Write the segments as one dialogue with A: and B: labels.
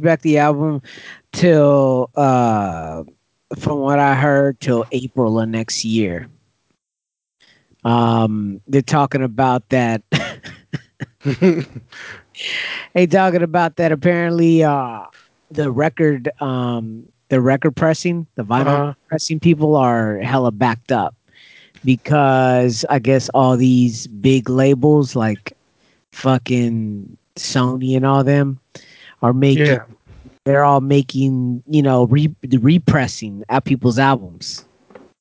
A: back the album till uh from what I heard till April of next year. Um they're talking about that they talking about that apparently uh the record um the record pressing, the vinyl
B: Uh-huh.
A: pressing people are hella backed up because I guess all these big labels like fucking Sony and all them are making
B: yeah.
A: they're all making you know re- the repressing at people's albums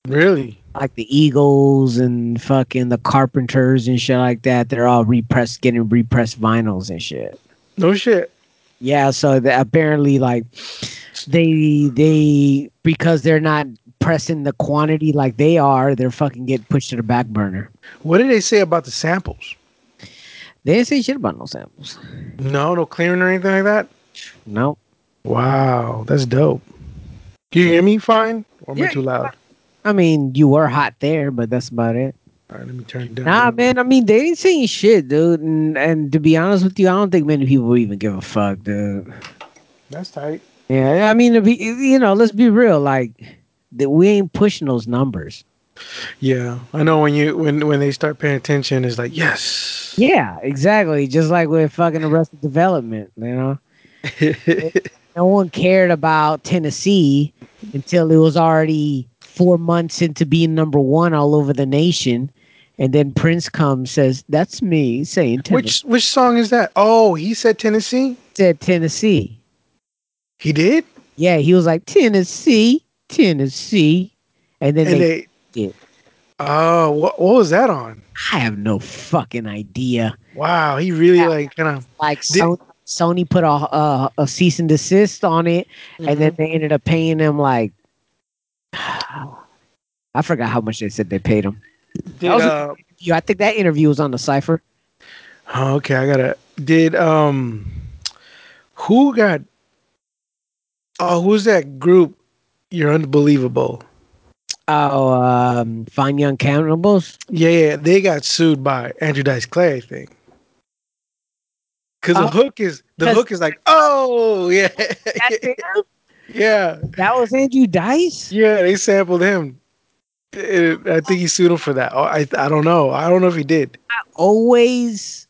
B: Really?
A: like the eagles and fucking the carpenters and shit like that they're all repressed getting repressed vinyls and shit
B: No shit.
A: yeah so apparently like they they because they're not pressing the quantity like they are they're fucking getting pushed to the back burner
B: What did they say about the samples?
A: They didn't say shit about no samples
B: No, no clearing or anything like that.
A: no
B: Wow, that's dope. Can you hear me fine? Or am I too loud?
A: i mean you were hot there but that's about it
B: All right, let me turn it down.
A: Nah, man. I mean, they ain't saying shit, dude. And, and to be honest with you, I don't think many people even give a fuck, dude.
B: That's tight.
A: Yeah, I mean, you know, let's be real. Like, that we ain't pushing those numbers.
B: Yeah, I know when you when when they start paying attention, it's like yes.
A: Yeah, exactly. Just like with fucking Arrested Development, you know. No one cared about Tennessee until it was already four months into being number one all over the nation. And then Prince comes, says, "That's me saying Tennessee."
B: which which song is that? Oh, he said Tennessee.
A: said Tennessee.
B: He did,
A: Yeah, he was like Tennessee, Tennessee, and then
B: and
A: they,
B: they.
A: Did.
B: Oh, what what was that on?
A: I have no fucking idea.
B: Wow, he really
A: Yeah.
B: like kind of.
A: Like
B: Did-
A: Sony, Sony put a, a a cease and desist on it, and
B: Mm-hmm.
A: then they ended up paying him like I forgot how much they said they paid him.
B: Did, uh,
A: Yeah, I think that interview was on the cipher.
B: oh, okay, I gotta. Did um, who got? Oh, who's that group? You're unbelievable.
A: Oh, um, Fine Young Cannibals.
B: Yeah, yeah, they got sued by Andrew Dice Clay, I think. Because
A: Oh,
B: the hook is the hook is like, oh yeah, yeah,
A: that was Andrew Dice.
B: yeah. They sampled him. Uh, I think he sued him for that. Oh, I I don't know. I don't know if he did.
A: I Always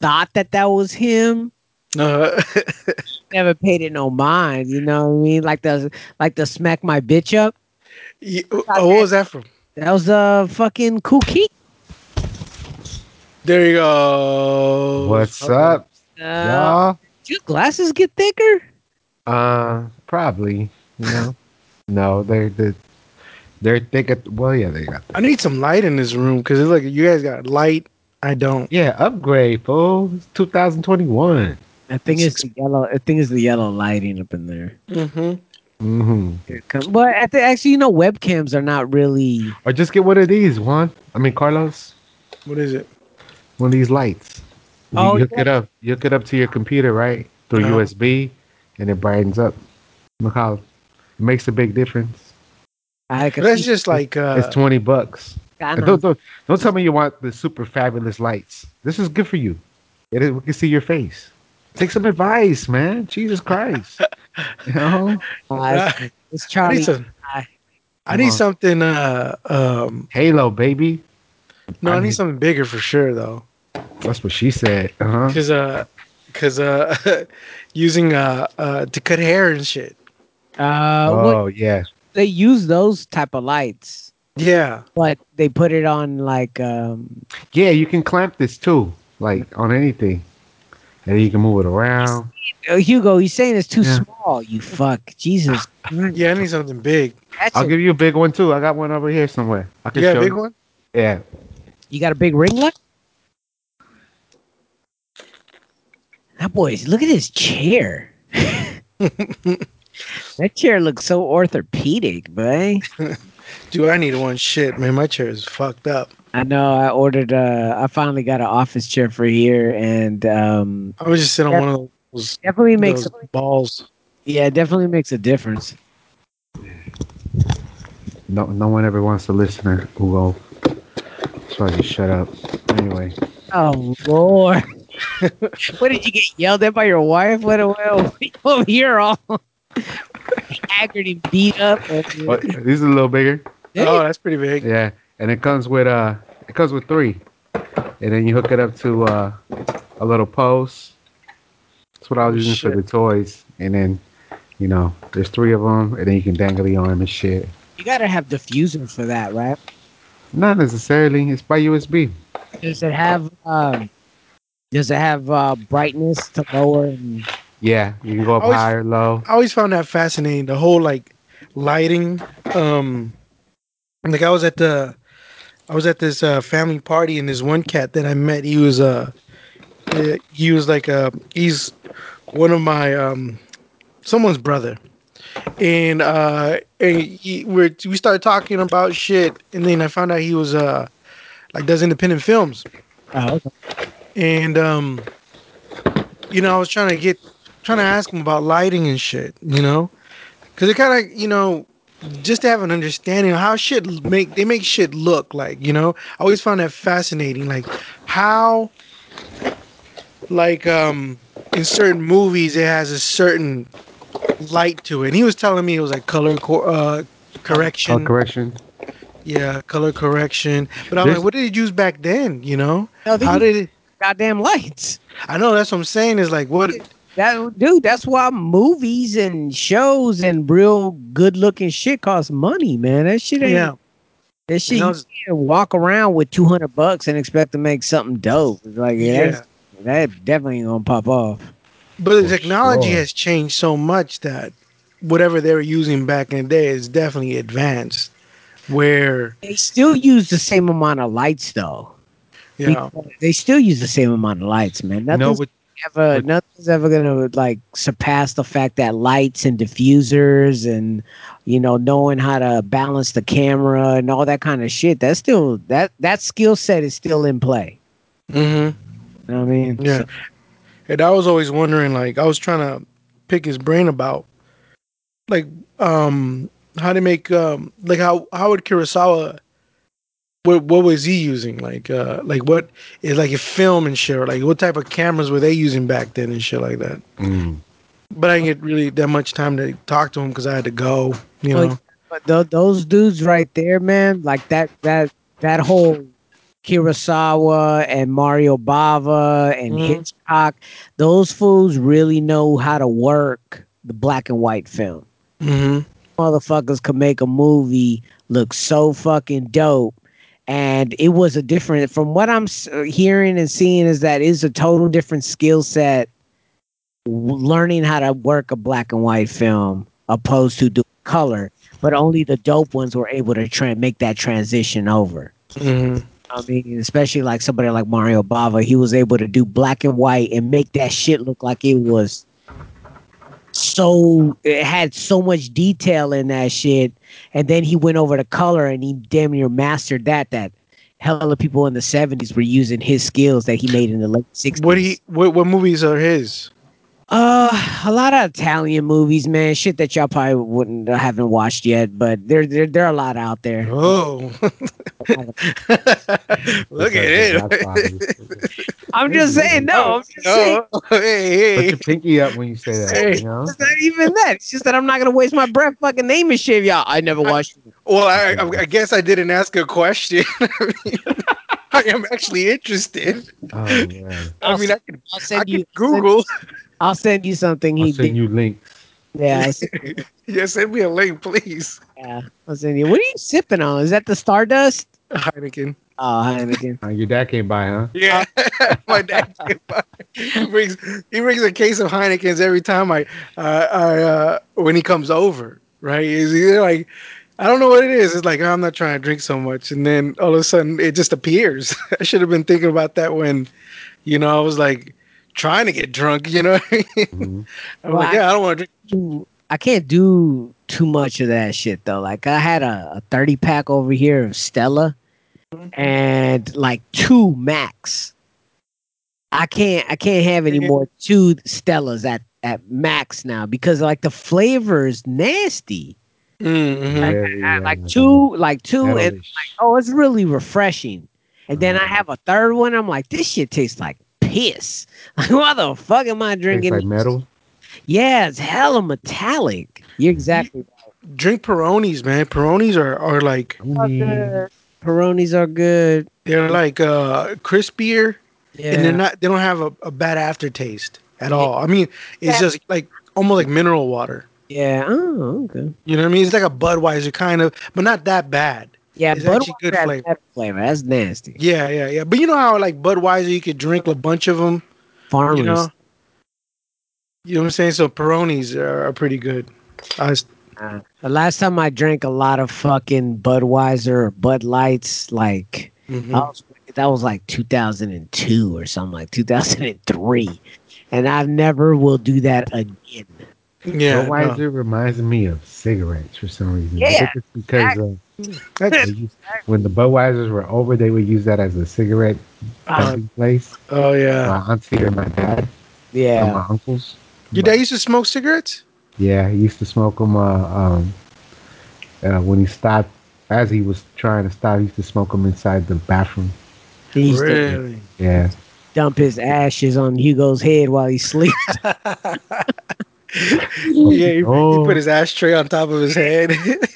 A: thought that that was him.
B: Uh,
A: never paid it no mind. You know what I mean? Like the like the smack my bitch up.
B: Yeah, oh, what was that from?
A: That was uh fucking Kool Keith.
B: There you go.
C: What's
B: Okay.
C: up,
A: Uh,
C: y'all?
A: do your glasses get thicker?
C: Uh, probably. You know, no, they're they're they're thick. At, well, yeah, they got.
B: I need some light in this room because it's like you guys got light. I don't.
C: Yeah, upgrade, fool. It's 2021.
A: I think it's the yellow. I think it's the yellow lighting up in there.
B: Mm-hmm.
C: Hmm
A: Here comes. But I think actually, you know, webcams are not really.
C: Or just get one of these, Juan. I mean, Carlos.
B: What is it?
C: One of these lights. You
A: Oh,
C: hook
A: yeah.
C: it up. You hook it up to your computer, right? Through
B: Uh-huh.
C: USB, and it brightens up. Look how it makes a big difference.
A: I could
B: That's just like uh,
C: it's 20 bucks.
A: I know.
C: Don't, don't, don't tell me you want the super fabulous lights. This is good for you. It is, we can see your face. Take some advice, man. Jesus Christ. you know?
A: Uh, it's, it's
B: I
A: Charlie.
B: need some.
A: I-
B: I need something. Uh, um,
C: Halo, baby.
B: no,
C: I
B: I need
C: need-
B: something bigger for sure though.
C: That's what she said. Uh-huh.
B: Cause uh, cause uh, using uh, uh, to cut hair and shit.
A: Uh, what-
C: oh, yeah.
A: they use those type of lights,
B: Yeah.
A: but they put it on like um.
C: Yeah, you can clamp this too, like on anything. And then you can move it around.
A: Uh, Hugo, he's saying it's too
C: Yeah.
A: small. You fuck, Jesus.
B: Yeah, I need something big.
A: That's
C: I'll
A: a-
C: give you a big one too. I got one over here somewhere. I can
B: You got
C: show
B: a big
C: you.
B: one?
C: Yeah.
A: You got a big ring light? That boy's look at his chair. that chair looks so orthopedic, boy.
B: Dude, I need one. Shit, man, my chair is fucked up.
A: I know I ordered uh I finally got an office chair for here and um
B: I was just sitting on one of those,
A: definitely makes
B: those balls.
A: yeah, it definitely makes a difference.
C: No, no one ever wants to listen to Hugo. So I just shut up. Anyway,
A: Oh lord. what did you get yelled at by your wife? What well, over here all haggard and beat up.
C: But these are a little bigger.
B: Oh, that's pretty big.
C: Yeah, and it comes with uh, it comes with three, and then you hook it up to uh, a little post. That's what I was
B: Oh,
C: using for the toys, and then you know, there's three of them, and then you can dangle the arm and shit.
A: You gotta have diffusers for that, right?
C: Not necessarily. It's by USB.
A: Does it have um does it have uh brightness to lower and
C: Yeah, you can go up
B: Always-
C: high or low.
B: I always found that fascinating. The whole like lighting. Um, like I was at the, I was at this uh, family party, and this one cat that I met, he was uh, uh, he was like uh, he's one of my um, someone's brother, and uh, and he, we're, we started talking about shit, and then I found out he was uh, like does independent films.
A: oh, okay.
B: and um you know i was trying to get trying to ask him about lighting and shit you know because it kind of you know just to have an understanding of how shit make they make shit look like you know i always found that fascinating like how like um in certain movies it has a certain light to it and he was telling me it was like color co- uh correction
C: Oh, correction.
B: yeah color correction but i'm
C: There's-
B: like what did it use back then you know
A: No,
B: how did it
A: goddamn lights.
B: I know that's what I'm saying. Is like what
A: That dude, that's why movies and shows and real good looking shit costs money, man. That shit ain't
B: yeah.
A: that shit
B: You know,
A: you can't walk around with two hundred bucks and expect to make something dope. It's like yeah,
B: Yeah.
A: that's- that definitely ain't gonna pop off.
B: But the
C: For
B: technology
C: sure.
B: has changed so much that whatever they were using back in the day is definitely advanced. Where
A: They still use the same amount of lights though.
B: you know,
A: They still use the same amount of lights, man.
C: No, but
A: ever
C: but-
A: nothing's ever gonna like surpass the fact that lights and diffusers and you know knowing how to balance the camera and all that kind of shit. That's still that that skill set is still in play.
B: Mm-hmm.
A: You know what I mean?
B: yeah. And I was always wondering, like, I was trying to pick his brain about, like, um, how to make, um, like, how how would Kurosawa, what what was he using? Like, uh, like what is like a film and shit, or like what type of cameras were they using back then and shit like that.
C: mm,
B: But I didn't get really that much time to talk to him because I had to go. You
A: Well,
B: know.
A: But th- those dudes right there, man, like that that that whole Kurosawa and Mario Bava and
B: Mhm.
A: Hitchcock, those fools really know how to work the black and white film.
B: hmm
A: Motherfuckers could make a movie look so fucking dope. And it was a different, from what I'm hearing and seeing, is that is a total different skill set learning how to work a black and white film opposed to do color but only the dope ones were able to try and make that transition over.
B: hmm
A: I mean, especially like somebody like Mario Bava, he was able to do black and white and make that shit look like it was so it had so much detail in that shit. And then he went over to color and he damn near mastered that. That hell of people in the seventies were using his skills that he made in the late sixties.
B: What he what what movies are his?
A: Uh, a lot of Italian movies, man. Shit that y'all probably wouldn't uh, haven't watched yet, but there there there are a lot out there.
B: Oh, look at it.
A: I'm just saying, no, I'm just saying.
B: Oh, hey,
C: put
B: hey.
C: your pinky up when you say that.
B: Hey.
C: You know?
A: It's not even that. It's just that I'm not gonna waste my breath fucking naming shit, y'all. I never watched. it.
B: Well, I, I I guess I didn't ask a question. I am actually interested.
C: Oh man.
B: I mean, I can,
A: I'll
B: I
A: send
B: can
A: you.
B: Google.
A: I'll send you something he
C: I'll send
A: did.
C: you links.
A: Yeah,
B: Yeah, send me a link, please.
A: yeah, I'll send you. What are you sipping on? Is that the Stardust?
B: Heineken.
A: Oh, Heineken.
C: Uh, your dad came by, huh?
B: Yeah, my dad. came by. He brings he brings a case of Heinekens every time I uh, I uh, when he comes over. Right? Is either like I don't know what it is. It's like I'm not trying to drink so much, and then all of a sudden it just appears. I should have been thinking about that when, you know, I was like trying to get drunk. You know,
C: Mhm.
B: I'm
A: Well,
B: like, yeah, I don't want to drink.
A: I can't do too much of that shit though. Like I had a, a 30 pack over here of Stella and like two max. I can't I can't have any more two Stellas at at max now because like the flavor is nasty.
B: Mhm.
C: Very,
A: I-
C: uh,
A: like two like two and
C: metalish.
A: oh it's really refreshing. And then I have a third one. I'm like, this shit tastes like piss. Like, why the fuck am I
C: Tastes
A: drinking?
C: like metal.
A: Yeah, it's hella metallic. You're exactly right.
B: Drink Peronis, man. Peronis are, are like
A: right. Peronis are good.
B: they're like uh crispier
A: Yeah.
B: and they're not they don't have a, a bad aftertaste at
A: Yeah.
B: all. I mean, it's
A: Yeah.
B: just like almost like mineral water.
A: yeah. Oh, okay.
B: You know what I mean? It's like a Budweiser kind of, but not that bad.
A: Yeah,
B: It's
A: Budweiser
B: good
A: has
B: flavor.
A: better flavor. That's nasty.
B: Yeah, yeah, yeah. But you know how like Budweiser, you could drink a bunch of them.
A: Farmers.
B: You know, you know what I'm saying? So Peronis are, are pretty good. I was,
A: Uh, the last time I drank a lot of fucking Budweiser or Bud Lights, like
B: mhm.
A: Was, that was like 2002 or something like 2003, and I never will do that again.
B: yeah. no.
C: Budweiser reminds me of cigarettes for some reason. I
A: Yeah,
C: think it's because uh,
B: That's-
C: used, when the Budweisers were over, they would use that as a cigarette
A: Uh,
C: place.
B: oh yeah.
C: My auntie and my dad,
A: yeah,
C: my uncles.
B: Your dad used to smoke cigarettes?
C: Yeah, he used to smoke them. Uh, um, uh, when he stopped, as he was trying to stop, he used to smoke them inside the bathroom.
A: he used to
B: Really?
C: Yeah,
A: dump his ashes on Hugo's head while he sleeps.
B: Yeah, he,
C: Oh.
B: he put his ashtray on top of his head.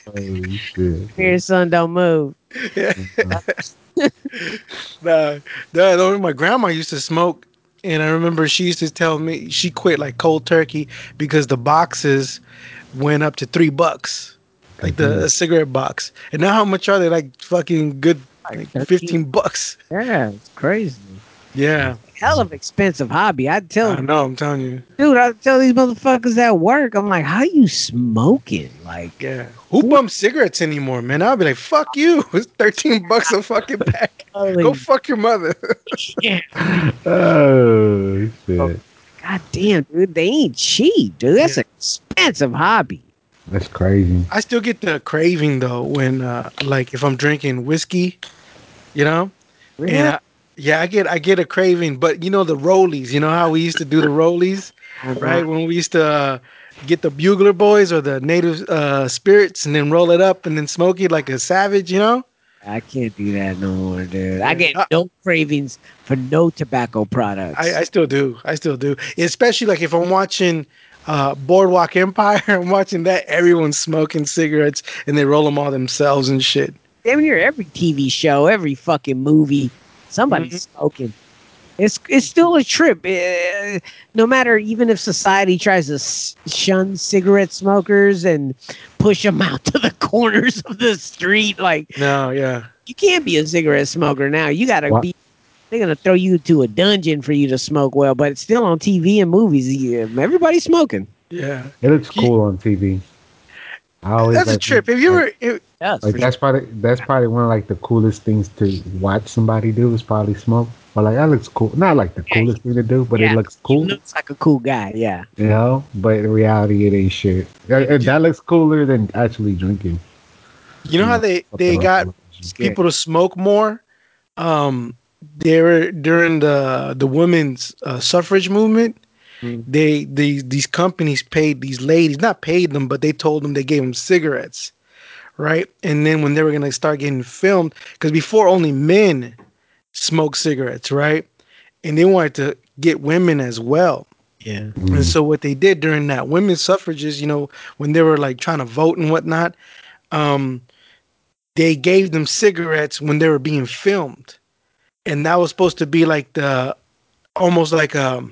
C: oh, shit.
A: Here, son, don't move.
B: nah, nah, though my grandma used to smoke, and I remember she used to tell me she quit like cold turkey because the boxes went up to three bucks, like the a cigarette box. And now how much are they? Like fucking good, like
A: 13.
B: fifteen bucks.
A: Yeah, it's crazy.
B: Yeah,
A: Hell of expensive hobby. I tell
B: I know. I'm telling you.
A: dude, I tell these motherfuckers at work, I'm like, how you smoking? Like,
B: Yeah, who bums cigarettes anymore, man? I'll be like, fuck you. It's thirteen bucks a fucking pack. Go fuck your mother.
A: shit.
C: Oh shit,
A: God damn, dude, they ain't cheap, dude. That's an expensive hobby.
C: that's crazy.
B: I still get the craving though when, uh, like, if I'm drinking whiskey, you know. And I, yeah, I get I get a craving, but you know the rollies. You know how we used to do the rollies, right? When we used to uh, get the bugler boys or the native uh, spirits and then roll it up and then smoke it like a savage. You know?
A: I can't do that no more, dude. I get
B: Uh,
A: no cravings for no tobacco products.
B: I, I still do. I still do. Especially like if I'm watching uh, Boardwalk Empire, I'm watching that. Everyone's smoking cigarettes and they roll them all themselves and shit.
A: Damn near every TV show, every fucking movie, somebody's smoking. It's it's still a trip. Eh, no matter even if society tries to shun cigarette smokers and push them out to the corners of the street, like
B: No, yeah.
A: you can't be a cigarette smoker now. You gotta
C: What?
A: be. They're gonna throw you to a dungeon for you to smoke well, but it's still on TV and movies. Yeah, everybody's smoking.
B: Yeah.
C: It looks cool on TV.
B: That's a trip. Have you ever it,
A: Yes,
C: Like
A: for
C: that's probably that's probably one of like the coolest things to watch somebody do is probably smoke. But like that looks cool. Not like the
A: Yeah,
C: coolest thing to do, but
A: yeah,
C: it looks
A: He
C: cool.
A: looks like a cool guy. Yeah.
C: You know, but in reality, it ain't shit. And- and that looks cooler than actually drinking.
B: you know how they they got people to smoke more? Um they were during the the women's uh, suffrage movement.
A: Mm.
B: They these these companies paid these ladies, not paid them, but they told them they gave them cigarettes, right? And then when they were gonna start getting filmed, because before only men smoked cigarettes, right? And they wanted to get women as well.
A: Yeah.
C: Mm.
B: And so what they did during that women's suffrages, you know, when they were like trying to vote and whatnot, um, they gave them cigarettes when they were being filmed, and that was supposed to be like the almost like a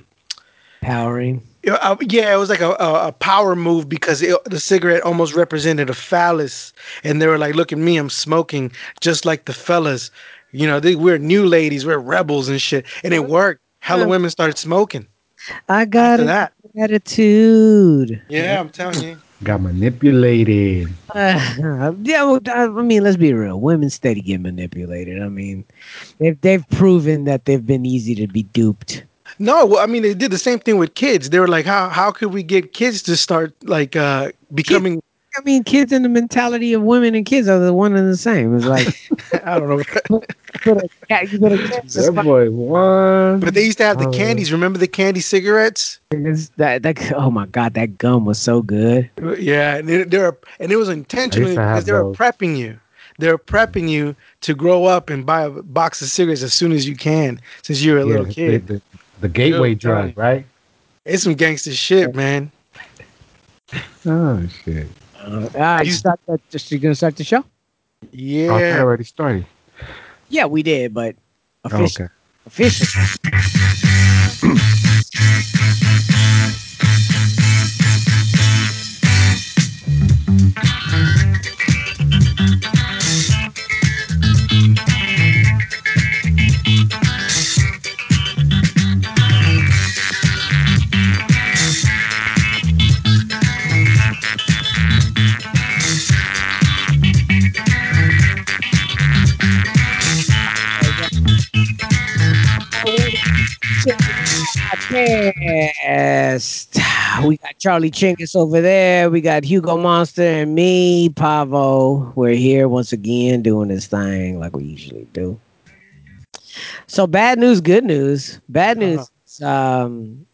A: Powering.
B: Uh, yeah, it was like a, a, a power move because it, the cigarette almost represented a phallus, and they were like, "Look at me, I'm smoking just like the fellas." You know, they, we're new ladies, we're rebels and shit, and it worked. Hella
A: Yeah.
B: women started smoking
A: I got
B: after
A: an
B: that.
A: attitude.
B: Yeah, I'm telling you.
C: Got manipulated.
A: Uh, yeah, well, I I mean, let's be real. Women steady get manipulated. I mean, they've they've proven that they've been easy to be duped.
B: No, well, I mean they did the same thing with kids. They were like, how how could we get kids to start like uh becoming?
A: I mean, kids and the mentality of women and kids are the one and the same. It's like
B: I don't know,
A: put a cat, you put a cat in
C: That boy won.
B: but they used to have the
C: Oh.
B: candies. Remember the candy cigarettes?
A: That, that oh my god, that gum was so good.
B: Yeah, and they, they were, and it was intentionally because they were prepping you. they're prepping you to grow up and buy a box of cigarettes as soon as you can, since you're a
C: Yeah,
B: little
C: they-
B: kid.
C: they- The gateway
B: Yo,
C: drug, right?
B: It's some gangster shit, man.
C: Oh shit!
A: Uh, all right,
B: You-
A: start that, just you gonna start the show?
C: Oh, I
B: Yeah.
C: already started.
A: Yeah, we did, but
C: Oh,
A: official,
C: okay.
A: official. Podcast. We got Charlie Chinkus over there. We got Hugo Monster and me, Pavo. We're here once again doing this thing like we usually do. So bad news, good news. Bad news. Um,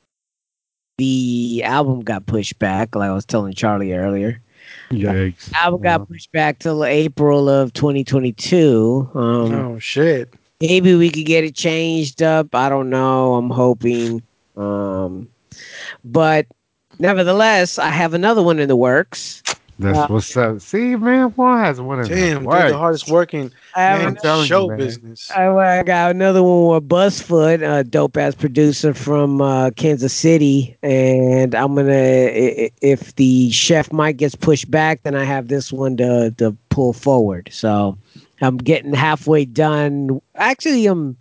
A: the album got pushed back, like I was telling Charlie earlier.
C: Yikes!
A: Album got pushed back till April of 2022. Um,
B: Oh shit.
A: Maybe we could get it changed up i don't know i'm hoping um but nevertheless i have another one in the works
C: That's
A: Uh,
C: what's up. See, man, one has one of
B: Damn,
C: the
B: they're the hardest working
A: i
B: man
C: I'm telling you,
B: show
C: man.
B: business.
A: I, I got another one with Buzzfoot, a dope ass producer from uh, Kansas City, and I'm gonna i- i- if the chef Mike gets pushed back, then I have this one to to pull forward. So I'm getting halfway done. Actually, I'm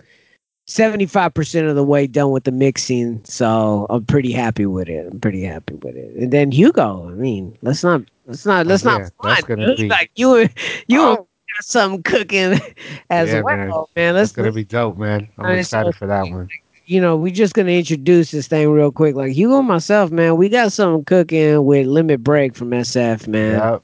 A: 75% of the way done with the mixing, so I'm pretty happy with it. I'm pretty happy with it. And then Hugo, I mean, let's not let's not let's
C: Oh,
A: not
C: yeah,
A: front.
C: that's be-
A: like you were, you
B: Oh,
A: got something cooking as
C: Yeah,
A: well, man. Let's
C: It's gonna be dope, man. I'm
A: Alright,
C: excited
A: so-
C: for that one.
A: you know, we're just gonna introduce this thing real quick. Like Hugo and myself, man, we got something cooking with Limit Break from SF, man.
C: Yep.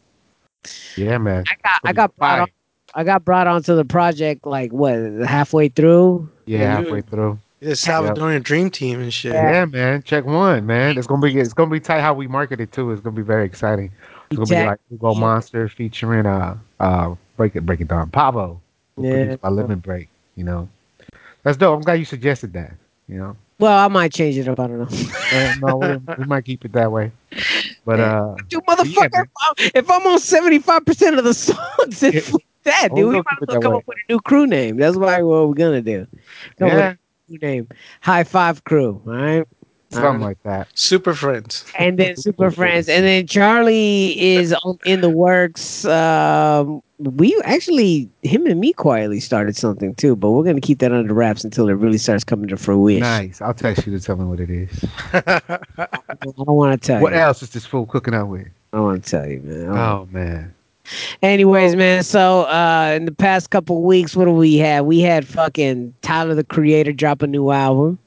C: Yeah, man.
A: I got I got brought on, I got brought onto the project like what halfway through.
C: Yeah,
B: Dude.
C: halfway through.
B: the Salvadorian Dream Team and shit.
C: Yeah. man. Check one, man. It's gonna be it's gonna be tight how we market it too. It's gonna be very exciting. It's gonna
A: Check.
C: be like Hugo Monster featuring uh uh break it break it down. Pavo.
A: Yeah.
C: Produced by Limit Break. You know. That's dope. I'm glad you suggested that. You know.
A: Well, I might change it up. I don't know.
C: Uh, no, we, we might keep it that way. But uh
A: Dude, motherfucker,
C: man.
A: if, I'm, if I'm on seventy five percent of the songs, then
C: Yeah.
A: fuck that, dude.
C: we're
A: We
C: gonna
A: might as well come
C: way.
A: up with a new crew name. That's why what we're gonna do. Come up with
C: yeah,
A: a new name. High Five Crew. All right.
C: something like that.
B: Super Friends.
A: and then Super Friends, and then Charlie is in the works. Um, we actually, him and me quietly started something too, but we're gonna keep that under wraps until it really starts coming to fruition.
C: Nice. I'll text you to tell me what it is.
A: I don't want to tell
C: What
A: you.
C: What else is this fool cooking out with?
A: I don't want to tell you, man.
C: Oh man.
A: Anyways, man. So, uh, in the past couple weeks, what do we have? We had fucking Tyler the Creator drop a new album.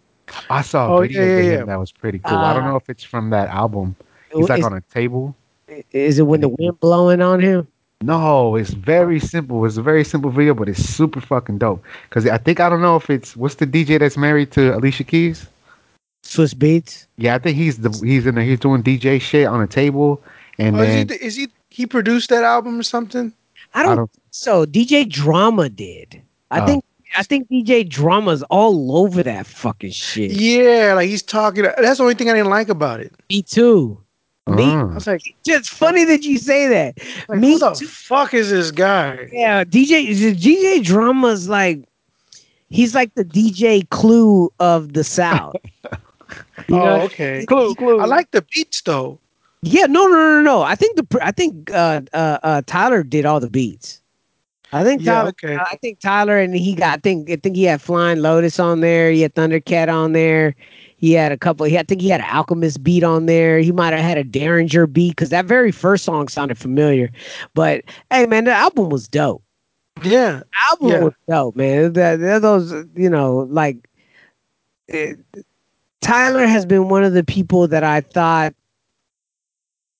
C: I saw a
B: Oh,
C: video
B: yeah,
C: of
B: yeah,
C: him
B: yeah.
C: that was pretty cool. I don't
A: Uh,
C: know if it's from that album. He's like
A: is,
C: on a table.
A: is it when the wind blowing on him?
C: No, it's very simple. It's a very simple video, but it's super fucking dope. Cause I think I don't know if it's what's the DJ that's married to Alicia Keys.
A: Swizz Beatz.
C: Yeah, I think he's the he's in there. He's doing DJ shit on a table, and
B: Oh, is,
C: then
B: he, is he he produced that album or something?
A: I don't,
C: I don't.
A: So DJ Drama did. I
C: Oh.
A: think I think DJ Drama's all over that fucking shit.
B: Yeah, like he's talking. That's the only thing I didn't like about it.
A: Me too. Me,
B: I
C: Uh,
B: was like,
A: just funny that you say that.
B: like
A: Me
B: who the
A: too.
B: fuck is this guy?
A: Yeah, DJ DJ Drama's like he's like the DJ Clue of the South. You
B: oh,
A: know?
B: okay.
C: clue, clue.
B: I like the beats though.
A: Yeah, no, no, no, no. I think the I think uh, uh, uh, Tyler did all the beats. I think
B: Yeah,
A: Tyler.
B: okay.
A: I think Tyler and he got. I think I think he had Flying Lotus on there. He had Thundercat on there. He had a couple. He I think he had an Alchemist beat on there. He might have had a Derringer beat because that very first song sounded familiar. But hey, man, the album was dope.
B: Yeah,
A: album
B: Yeah.
A: was dope, man. That, that those, you know, like it, Tyler has been one of the people that I thought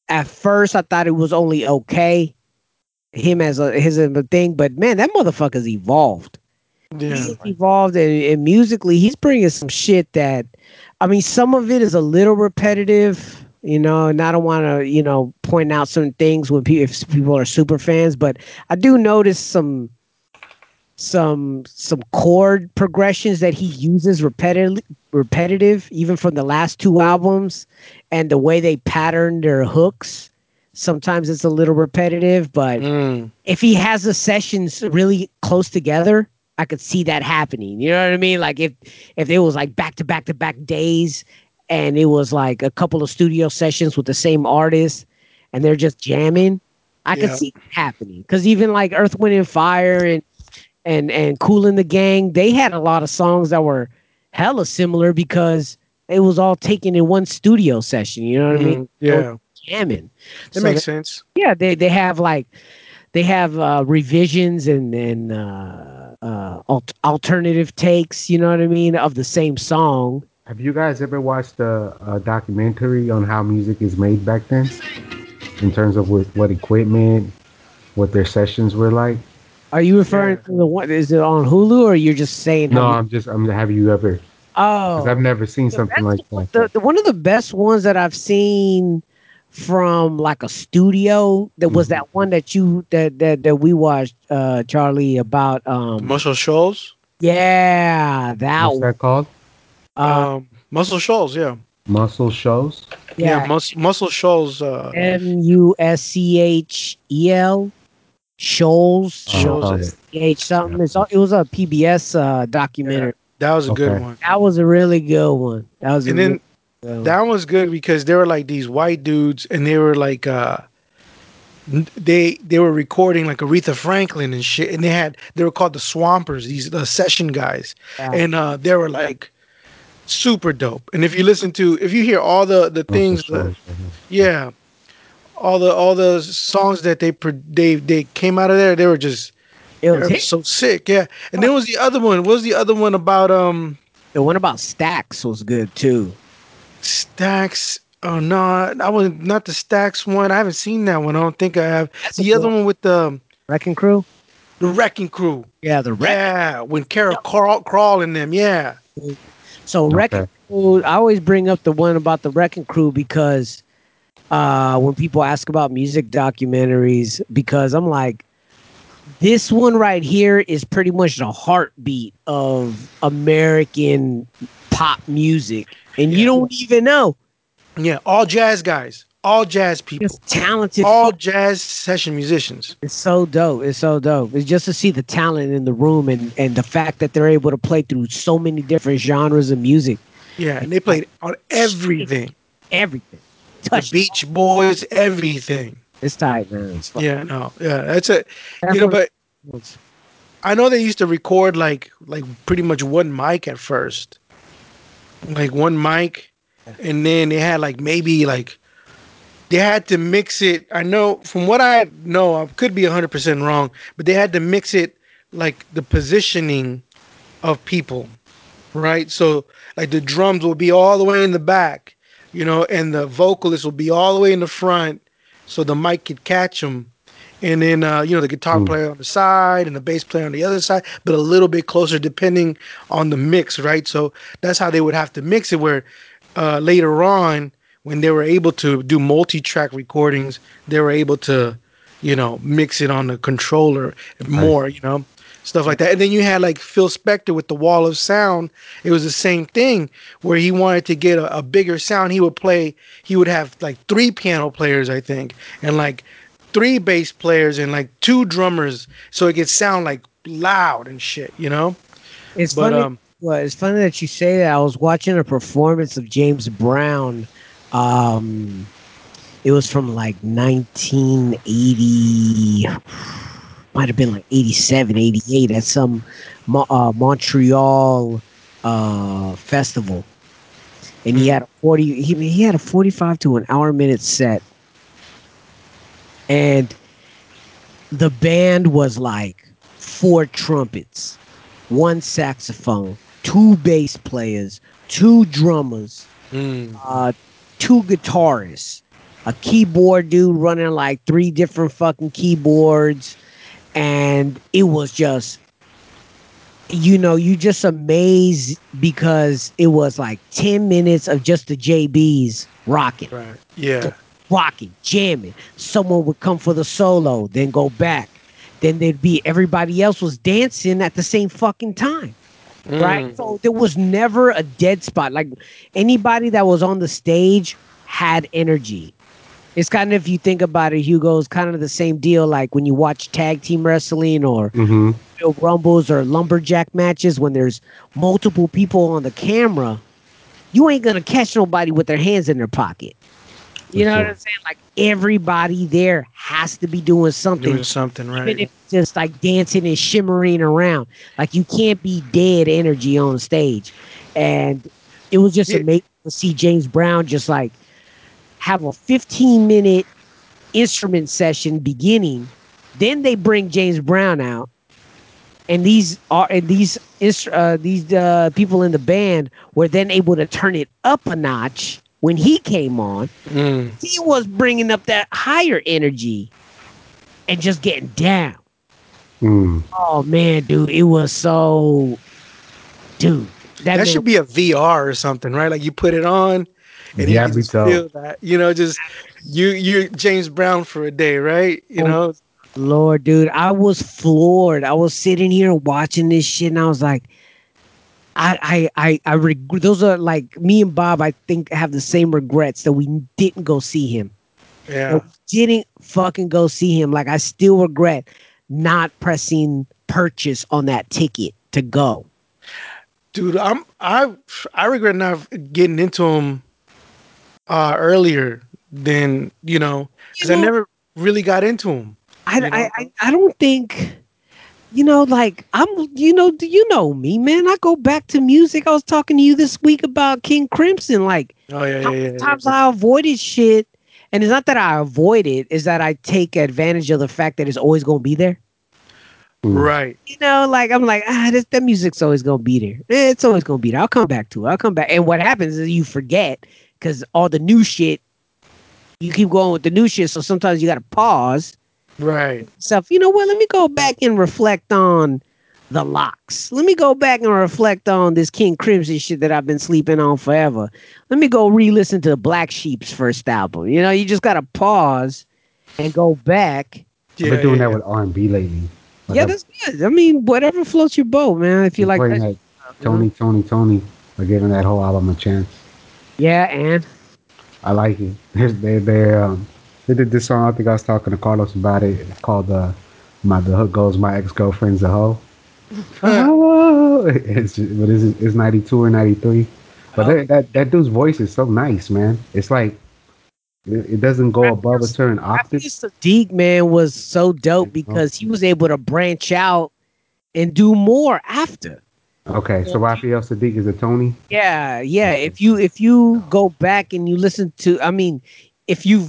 A: at first I thought it was only okay, him as a his a thing, but man, that motherfucker's evolved.
B: yeah.
A: He's evolved, and, and musically, he's bringing some shit that, I mean, some of it is a little repetitive. You know, and I don't want to, you know, point out certain things when people if people are super fans, but I do notice some some some chord progressions that he uses repetitive repetitive even from the last two albums and the way they pattern their hooks sometimes it's a little repetitive but
B: Mm.
A: if he has the sessions really close together i could see that happening you know what i mean like if if it was like back to back to back days and it was like a couple of studio sessions with the same artist and they're just jamming i could
B: Yeah.
A: see it happening because even like earth wind and fire and and and Kool and the Gang they had a lot of songs that were hella similar because it was all taken in one studio session you know what i mean
B: Mhm. Yeah,
A: jamming
B: that
A: So
B: makes sense.
A: yeah they they have like they have uh revisions and and uh uh alt- alternative takes you know what i mean of the same song
C: Have you guys ever watched a, a documentary on how music is made back then? In terms of what, what equipment, what their sessions were like?
A: Are you referring
B: Yeah.
A: to the one is it on hulu or you're just saying
C: No, I'm just, I'm, have you ever?
A: Oh
C: I've never seen
A: The
C: something like that.
A: the, the one of the best ones that i've seen from like a studio that was
C: Mhm.
A: that one that you that that, that we watched uh charlie about um
B: Muscle Shoals.
A: yeah that
C: What's
A: one
C: that called?
A: uh,
B: um, Muscle Shoals. Yeah.
C: Muscle shows?
B: Yeah.
A: yeah
B: Mus- Muscle Shoals. Uh,
A: M U S C H E L Shoals
C: Oh,
B: Shows
C: oh.
A: H something. It's all, it was a PBS uh, documentary.
B: that was a good
C: Okay.
B: one.
A: That was a really good one. That was a
B: And then
A: really good one.
B: that was good because they were like these white dudes, and they were like, uh, they they were recording like Aretha Franklin and shit, and they had they were called the Swampers, these the session guys,
A: Yeah.
B: and uh, they were like super dope. And if you listen to, if you hear all the the things,
C: Muscle
B: that,
C: shows.
B: yeah, all the all the songs that they pro- they they came out of there, they were just
A: it
B: they
A: was
B: were so sick, yeah. And then was the other one. What was the other one about? Um.
A: the one about Stax was good too.
B: Stax. Oh no, I was not the Stax one. I haven't seen that one. I don't think I have.
A: That's
B: the
A: good
B: other one with the
A: Wrecking Crew.
B: the Wrecking Crew.
A: Yeah, the wreck.
B: Yeah, when Carol crawl, crawl in them. Yeah.
A: So Wrecking Crew. I always bring up the one about the Wrecking Crew because uh, when people ask about music documentaries, because I'm like, this one right here is pretty much the heartbeat of American pop music, and you don't even know.
B: Yeah. All jazz guys. All jazz people.
A: Just talented.
B: All jazz session musicians.
A: It's so dope. It's so dope. It's just to see the talent in the room and and the fact that they're able to play through so many different genres of music.
B: Yeah, and they played on everything.
A: Everything.
B: The Beach Boys, everything.
A: It's tight, man. It's.
B: Yeah, no, yeah, that's it. You know, but I know they used to record like like pretty much one mic at first, like one mic, and then they had like maybe like they had to mix it. I know from what I know, I could be hundred percent wrong, but they had to mix it like the positioning of people, right? So like the drums will be all the way in the back, you know, and the vocalist will be all the way in the front, so the mic could catch him. and then uh, you know the guitar
C: Mm.
B: player on the side and the bass player on the other side, but a little bit closer depending on the mix, right? So that's how they would have to mix it. Where uh, later on, when they were able to do multi-track recordings, they were able to, you know, mix it on the controller more, you know, stuff like that. And then you had like Phil Spector with the Wall of Sound. It was the same thing where he wanted to get a, a bigger sound. He would play. He would have like three piano players, I think, and like three bass players and like two drummers, so it could sound like loud and shit, you know.
A: It's
B: But
A: funny.
B: um,
A: well, it's funny that you say that. I was watching a performance of James Brown. Um, it was from like 1980, might have been like 87, 88 at some uh, Montreal uh, festival, and he had a 40. He he had a 45 to an hour minute set, and the band was like four trumpets one saxophone, two bass players, two drummers,
B: mm,
A: uh, two guitarists, a keyboard dude running like three different fucking keyboards, and it was just, you know, you just amazed because it was like ten minutes of just the JBs rocking
B: right, yeah,
A: rocking, jamming. Someone would come for the solo, then go back. then there'd be everybody else was dancing at the same fucking time. Right?
B: Mm.
A: So there was never a dead spot. Like anybody that was on the stage had energy. It's kind of if you think about it, Hugo, it's kind of the same deal like when you watch tag team wrestling or
C: Mm-hmm.
A: Rumbles or lumberjack matches when there's multiple people on the camera, you ain't gonna catch nobody with their hands in their pocket. You
C: For
A: know what. I'm saying? Like everybody there has to be doing something,
B: Doing something
A: even
B: right.
A: if it's just like dancing and shimmering around. Like you can't be dead energy on stage. And it was just
B: Yeah.
A: amazing to see James Brown just like have a 15 minute instrument session beginning. Then they bring James Brown out, and these are and these instru- uh, these uh, people in the band were then able to turn it up a notch when he came on.
B: Mm.
A: He was bringing up that higher energy and just getting down.
C: Mm.
A: Oh man, dude, it was so, dude. That,
B: That
A: man-
B: should be a VR or something, right? Like you put it on, and
C: Yeah,
B: you can
C: me
B: just
C: too.
B: feel that. You know, just you you James Brown for a day, right? You
A: Oh.
B: know,
A: Lord, dude, I was floored. I was sitting here watching this shit, and I was like, I, I, I, I reg- those are like me and Bob. I think have the same regrets that we didn't go see him.
B: yeah.
A: We didn't fucking go see him. Like I still regret not pressing purchase on that ticket to go.
B: dude i'm i i regret not getting into him uh earlier than you know because i never really got into him
A: I,
B: You know?
A: I, I, I don't think, you know, like I'm, you know, do you know me, man? I go back to music. I was talking to you this week about King Crimson. Like,
B: oh yeah
A: how
B: yeah yeah, yeah,
A: times
B: yeah.
A: I avoided shit, and it's not that I avoid it, is that I take advantage of the fact that it's always gonna be there.
B: right
A: You know, like I'm like, ah, this that music's always gonna be there. Eh, It's always gonna be there. I'll come back to it. I'll come back. And what happens is you forget because all the new shit, you keep going with the new shit. So sometimes you gotta pause
B: right
A: stuff. You know what? Let me go back and reflect on the locks. Let me go back and reflect on this King Crimson shit that I've been sleeping on forever. Let me go re-listen to the Black Sheep's first album. You know, you just gotta pause and go back.
C: I've been doing
B: yeah,
C: that with R and B lately. Like,
A: yeah,
C: I've
A: that's good. I mean, whatever floats your boat, man. If you like
C: playing
A: that,
C: that Tony, Tony, Tony, by giving that whole album a chance.
A: Yeah, and
C: I like it. They they they um they did this song. I think I was talking to Carlos about it. It's called uh, "My the Hook Goes My Ex Girlfriend's a Hoe." oh, it's just, but it's it's ninety two or ninety three. But that, that that dude's voice is so nice, man. It's like it, doesn't go above a certain octave.
A: Saadiq, man, was so dope because he was able to branch out and do more after.
C: Okay, so Raphael Saadiq is a Tony.
A: Yeah, yeah. If you if you go back and you listen to, I mean, if you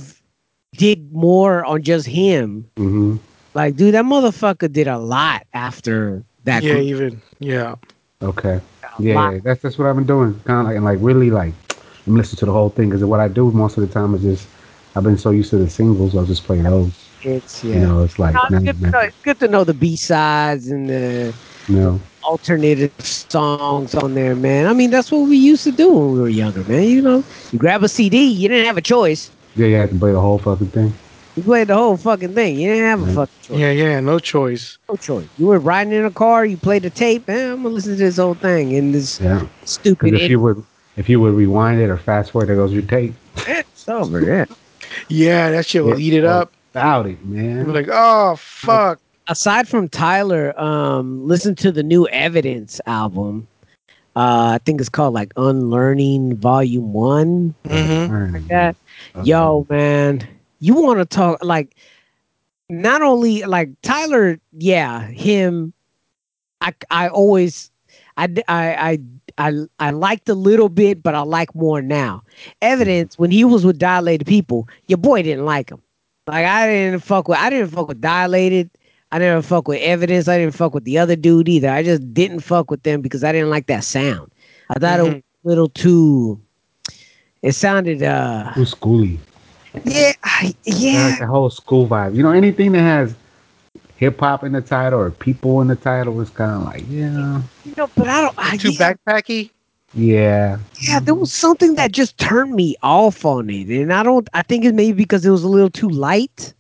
A: dig more on just him,
C: hmm
A: like, dude, that motherfucker did a lot after that.
B: yeah
A: group.
B: even yeah
C: Okay.
A: A
C: Yeah, that's that's what I've been doing. Kind of like and like really like I'm listening to the whole thing because what I do most of the time is just I've been so used to the singles. I'll just play those.
A: It's yeah.
C: You know, it's like
A: No, it's good, to know, it's good to know the B sides and the
C: you know,
A: alternative songs on there, man. I mean, that's what we used to do when we were younger, man. You know, you grab a CD, you didn't have a choice.
C: yeah, you had to play the whole fucking thing.
A: You played the whole fucking thing. You didn't have a fucking choice.
B: yeah yeah no choice
A: No choice. You were riding in a car, you played the tape, man. I'm gonna listen to this whole thing in this
C: Yeah,
A: stupid.
C: if you would if you would rewind it or fast forward, there goes your tape.
A: it's over, yeah.
B: yeah that shit will
C: Yeah.
B: eat it up
C: Without it,
B: You'll
C: man.
B: like oh fuck
A: Aside from Tyler, um, listen to the new Evidence album. Uh, I think it's called like Unlearning Volume One.
B: hmm
C: Like
A: that. Yo, man, you want to talk like not only like Tyler, yeah, him. I I always I I I I liked a little bit, but I like more now. Evidence when he was with Dilated People, your boy didn't like him. Like I didn't fuck with I didn't fuck with Dilated. I didn't fuck with Evidence. I didn't fuck with the other dude either. I just didn't fuck with them because I didn't like that sound. I thought it was a little too. It sounded uh
C: Too schooly.
A: yeah, I,
C: Yeah.
A: yeah.
C: Like the whole school vibe. You know, anything that has hip hop in the title or people in the title is kind of like, yeah,
A: You know, but I don't. I,
B: too
A: yeah,
B: backpacky
C: yeah.
A: yeah, there was something that just turned me off on it, and I don't. I think it may be because it was a little too light.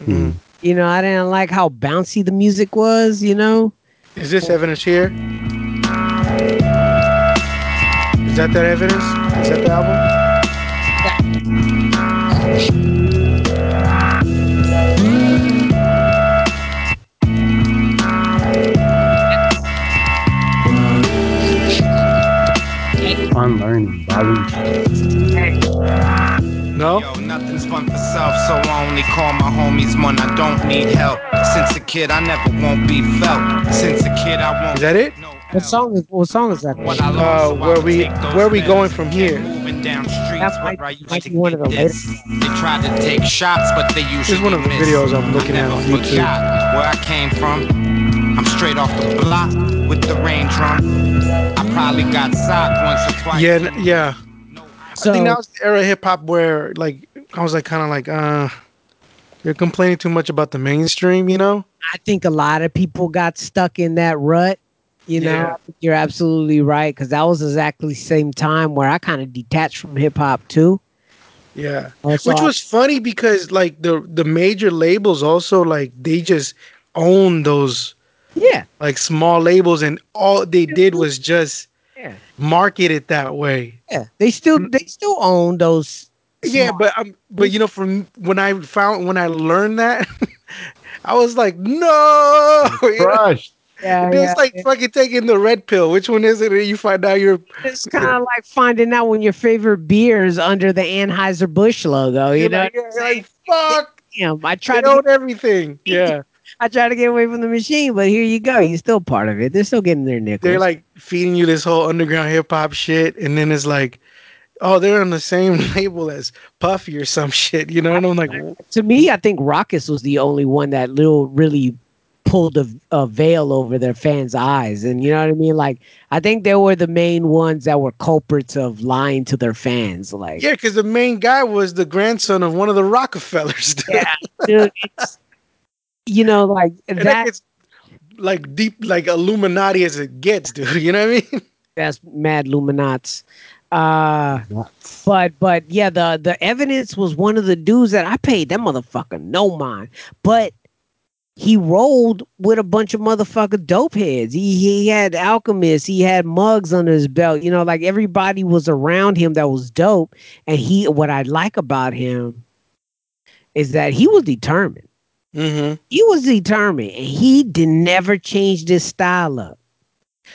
B: Mhm.
A: You know, I didn't like how bouncy the music was. You know.
B: Is this evidence here? Is that that evidence? Is that the album?
C: Unlearning, Bobby.
B: No.
D: Yo, fun for self, so I only call my homies when I don't need help. Since a kid, I never won't be felt. Since a kid, I won't.
B: Is that it?
D: No
A: What song is what song is that?
D: What
B: Uh,
D: so
B: where we-
D: take those
B: where we going from here?
D: Moving down streets
A: That might-
D: where I used
A: might
D: to
A: be one of
D: get
A: the
D: this. They tried to take shots, but they usually
B: one of the
D: miss.
B: videos I'm looking at on YouTube.
D: where I came from. I'm straight off the block with the rain drum. I probably got socked once or twice.
B: Yeah, yeah.
A: So
B: I think that was the era of hip hop where, like, I was like, kind of like, uh, you're complaining too much about the mainstream, you know?
A: I think a lot of people got stuck in that rut. You know,
B: Yeah.
A: You're absolutely right because that was exactly the same time where I kind of detached from hip hop too.
B: Yeah.
A: So
B: Which
A: I-
B: was funny because, like, the the major labels also like they just own those
A: yeah,
B: like small labels, and all they did was just
A: yeah,
B: market it that way.
A: yeah. They still they still own those.
B: Yeah,
A: small-
B: but um, but you know, from when I found when I learned that, I was like, no, You?
C: Crushed.
A: yeah,
B: It
A: yeah.
B: was like fucking taking the red pill. Which one is it? And you find out you're,
A: It's kind of like finding out when your favorite beer is under the Anheuser Busch logo. You
B: you're
A: know,
B: like, you're like, fuck.
A: Damn, I
B: They
A: tried to
B: own everything. Yeah,
A: I try to get away from the machine, but here you go. You're still part of it. They're still getting their nickels.
B: they're like feeding you this whole underground hip hop shit, and then it's like, oh, they're on the same label as Puffy or some shit. You know, and I'm like,
A: to me, I think Rawkus was the only one that little really pulled a, a veil over their fans' eyes, and you know what I mean. Like, I think they were the main ones that were culprits of lying to their fans. Like,
B: yeah, because the main guy was the grandson of one of the Rockefellers. dude.
A: Yeah, dude, you know, like
B: and
A: that.
B: that gets like deep, like Illuminati as it gets, dude. You know what I mean?
A: That's mad Luminats. Uh,
C: Nuts.
A: but but yeah, the the evidence was one of the dudes that I paid that motherfucker no mind, but he rolled with a bunch of motherfucker dope heads. He he had alchemists, he had mugs under his belt. You know, like everybody was around him that was dope. And he, what I like about him, is that he was determined.
B: Mm-hmm.
A: He was determined, and he did never change this style up.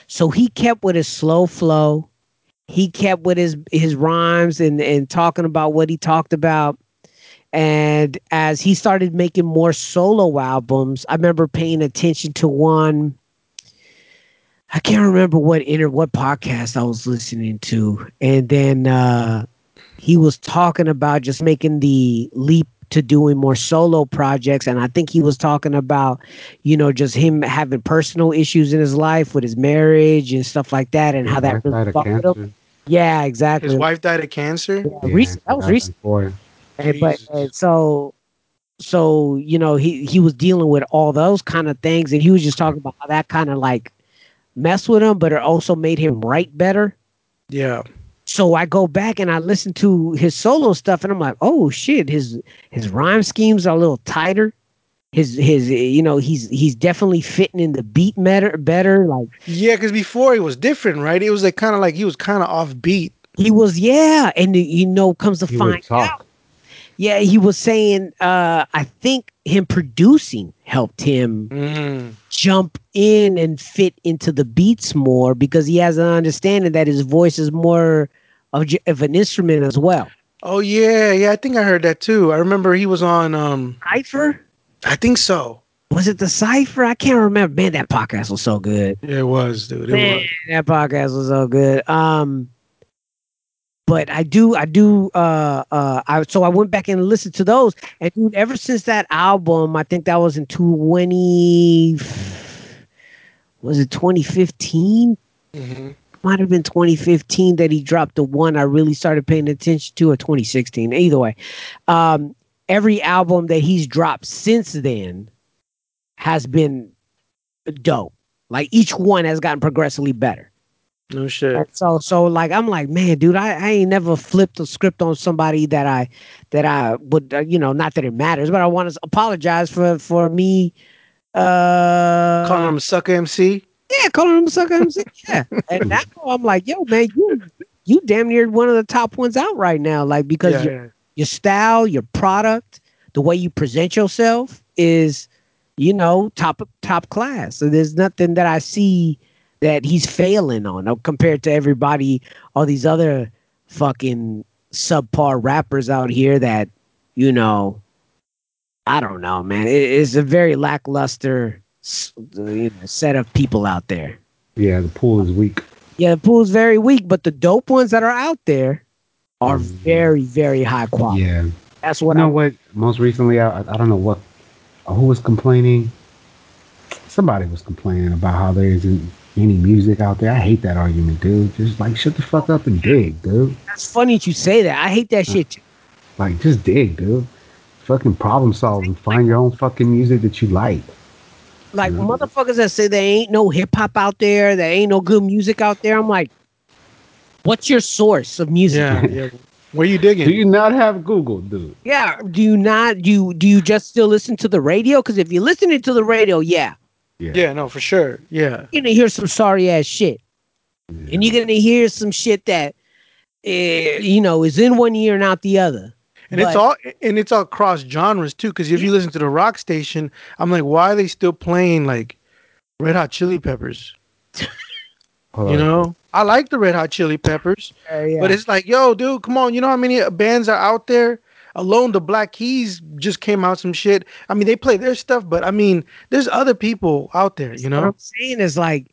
A: So he kept with his slow flow. He kept with his his rhymes and and talking about what he talked about. And as he started making more solo albums, I remember paying attention to one. I can't remember what inter what podcast I was listening to, and then uh, he was talking about just making the leap to doing more solo projects, and I think he was talking about, you know, just him having personal issues in his life with his marriage and stuff like that, and how that really
C: died of
A: fucked him.
C: cancer.
A: Yeah, exactly.
B: His wife died of cancer.
A: Yeah,
C: Yeah,
A: recent- that was recent.
C: 2004.
A: And, but and so so you know he he was dealing with all those kind of things and he was just talking about how that kind of like messed with him but it also made him write better
B: Yeah.
A: So i go back and i listen to his solo stuff and i'm like oh shit his his rhyme schemes are a little tighter his his you know he's he's definitely fitting in the beat better better like
B: Yeah, because before it was different, right? It was like kind of like he was kind of off beat.
A: he was yeah and you know comes to
C: He
A: find out yeah he was saying uh i think him producing helped him
B: Mm.
A: jump in and fit into the beats more because he has an understanding that his voice is more of, of an instrument as well.
B: Oh yeah, yeah. I think I heard that too. I remember he was on. um
A: Cipher?
B: I think so.
A: Was it the Cipher? I can't remember. Man, that podcast was so good.
B: Yeah, it was, dude. It
A: Man,
B: was.
A: that podcast was so good. Um, but I do, I do. Uh, uh, I so I went back and listened to those, and dude, ever since that album, I think that was in twenty. Was it twenty fifteen? Might have been 2015 that he dropped the one I really started paying attention to, or 2016. Either way, um, every album that he's dropped since then has been dope. Like each one has gotten progressively better.
B: No shit.
A: And so so like I'm like, man, dude, I, I ain't never flipped a script on somebody that I that I would uh, you know, not that it matters, but I want to apologize for for me uh
B: Calling him sucker MC.
A: Yeah, calling him a sucker MC. Yeah. and now I'm like, yo, man, you you damn near one of the top ones out right now. Like because
B: Yeah,
A: your
B: yeah.
A: your style, your product, the way you present yourself is, you know, top top class. So there's nothing that I see that he's failing on uh, compared to everybody, all these other fucking subpar rappers out here that, you know, I don't know, man. It, it's a very lackluster you know, set of people out there.
C: Yeah, the pool is weak.
A: Yeah, the pool is very weak, but the dope ones that are out there are
C: Mm.
A: very, very high quality.
C: Yeah.
A: That's what
C: you know
A: I
C: what? Most recently, I, I don't know what, who was complaining. Somebody was complaining about how there isn't any music out there. I hate that argument, dude. Just like shut the fuck up and dig, dude.
A: That's funny that you say that. I hate that shit. too.
C: Like just dig, dude. Fucking problem solving. Find your own fucking music that you like.
A: Like
C: Yeah.
A: motherfuckers that say there ain't no hip hop out there, there ain't no good music out there. I'm like, what's your source of music?
B: Yeah, yeah. Where you digging?
C: Do you not have Google, dude?
A: Yeah. Do you not do you do you just still listen to the radio? Because if you're listening to the radio, yeah,
B: yeah, no, for sure. Yeah.
A: you're gonna hear some sorry ass shit. And you're gonna hear some shit that eh, you know is in one ear and out the other.
B: And it's all and it's all cross genres too. Because if you listen to the rock station, I'm like, why are they still playing like Red Hot Chili Peppers? You know, I like the Red Hot Chili Peppers, but it's like, yo, dude, come on. You know how many bands are out there? Alone, the Black Keys just came out some shit. I mean, they play their stuff, but I mean, there's other people out there. You know,
A: what
B: know?
A: I'm saying is like,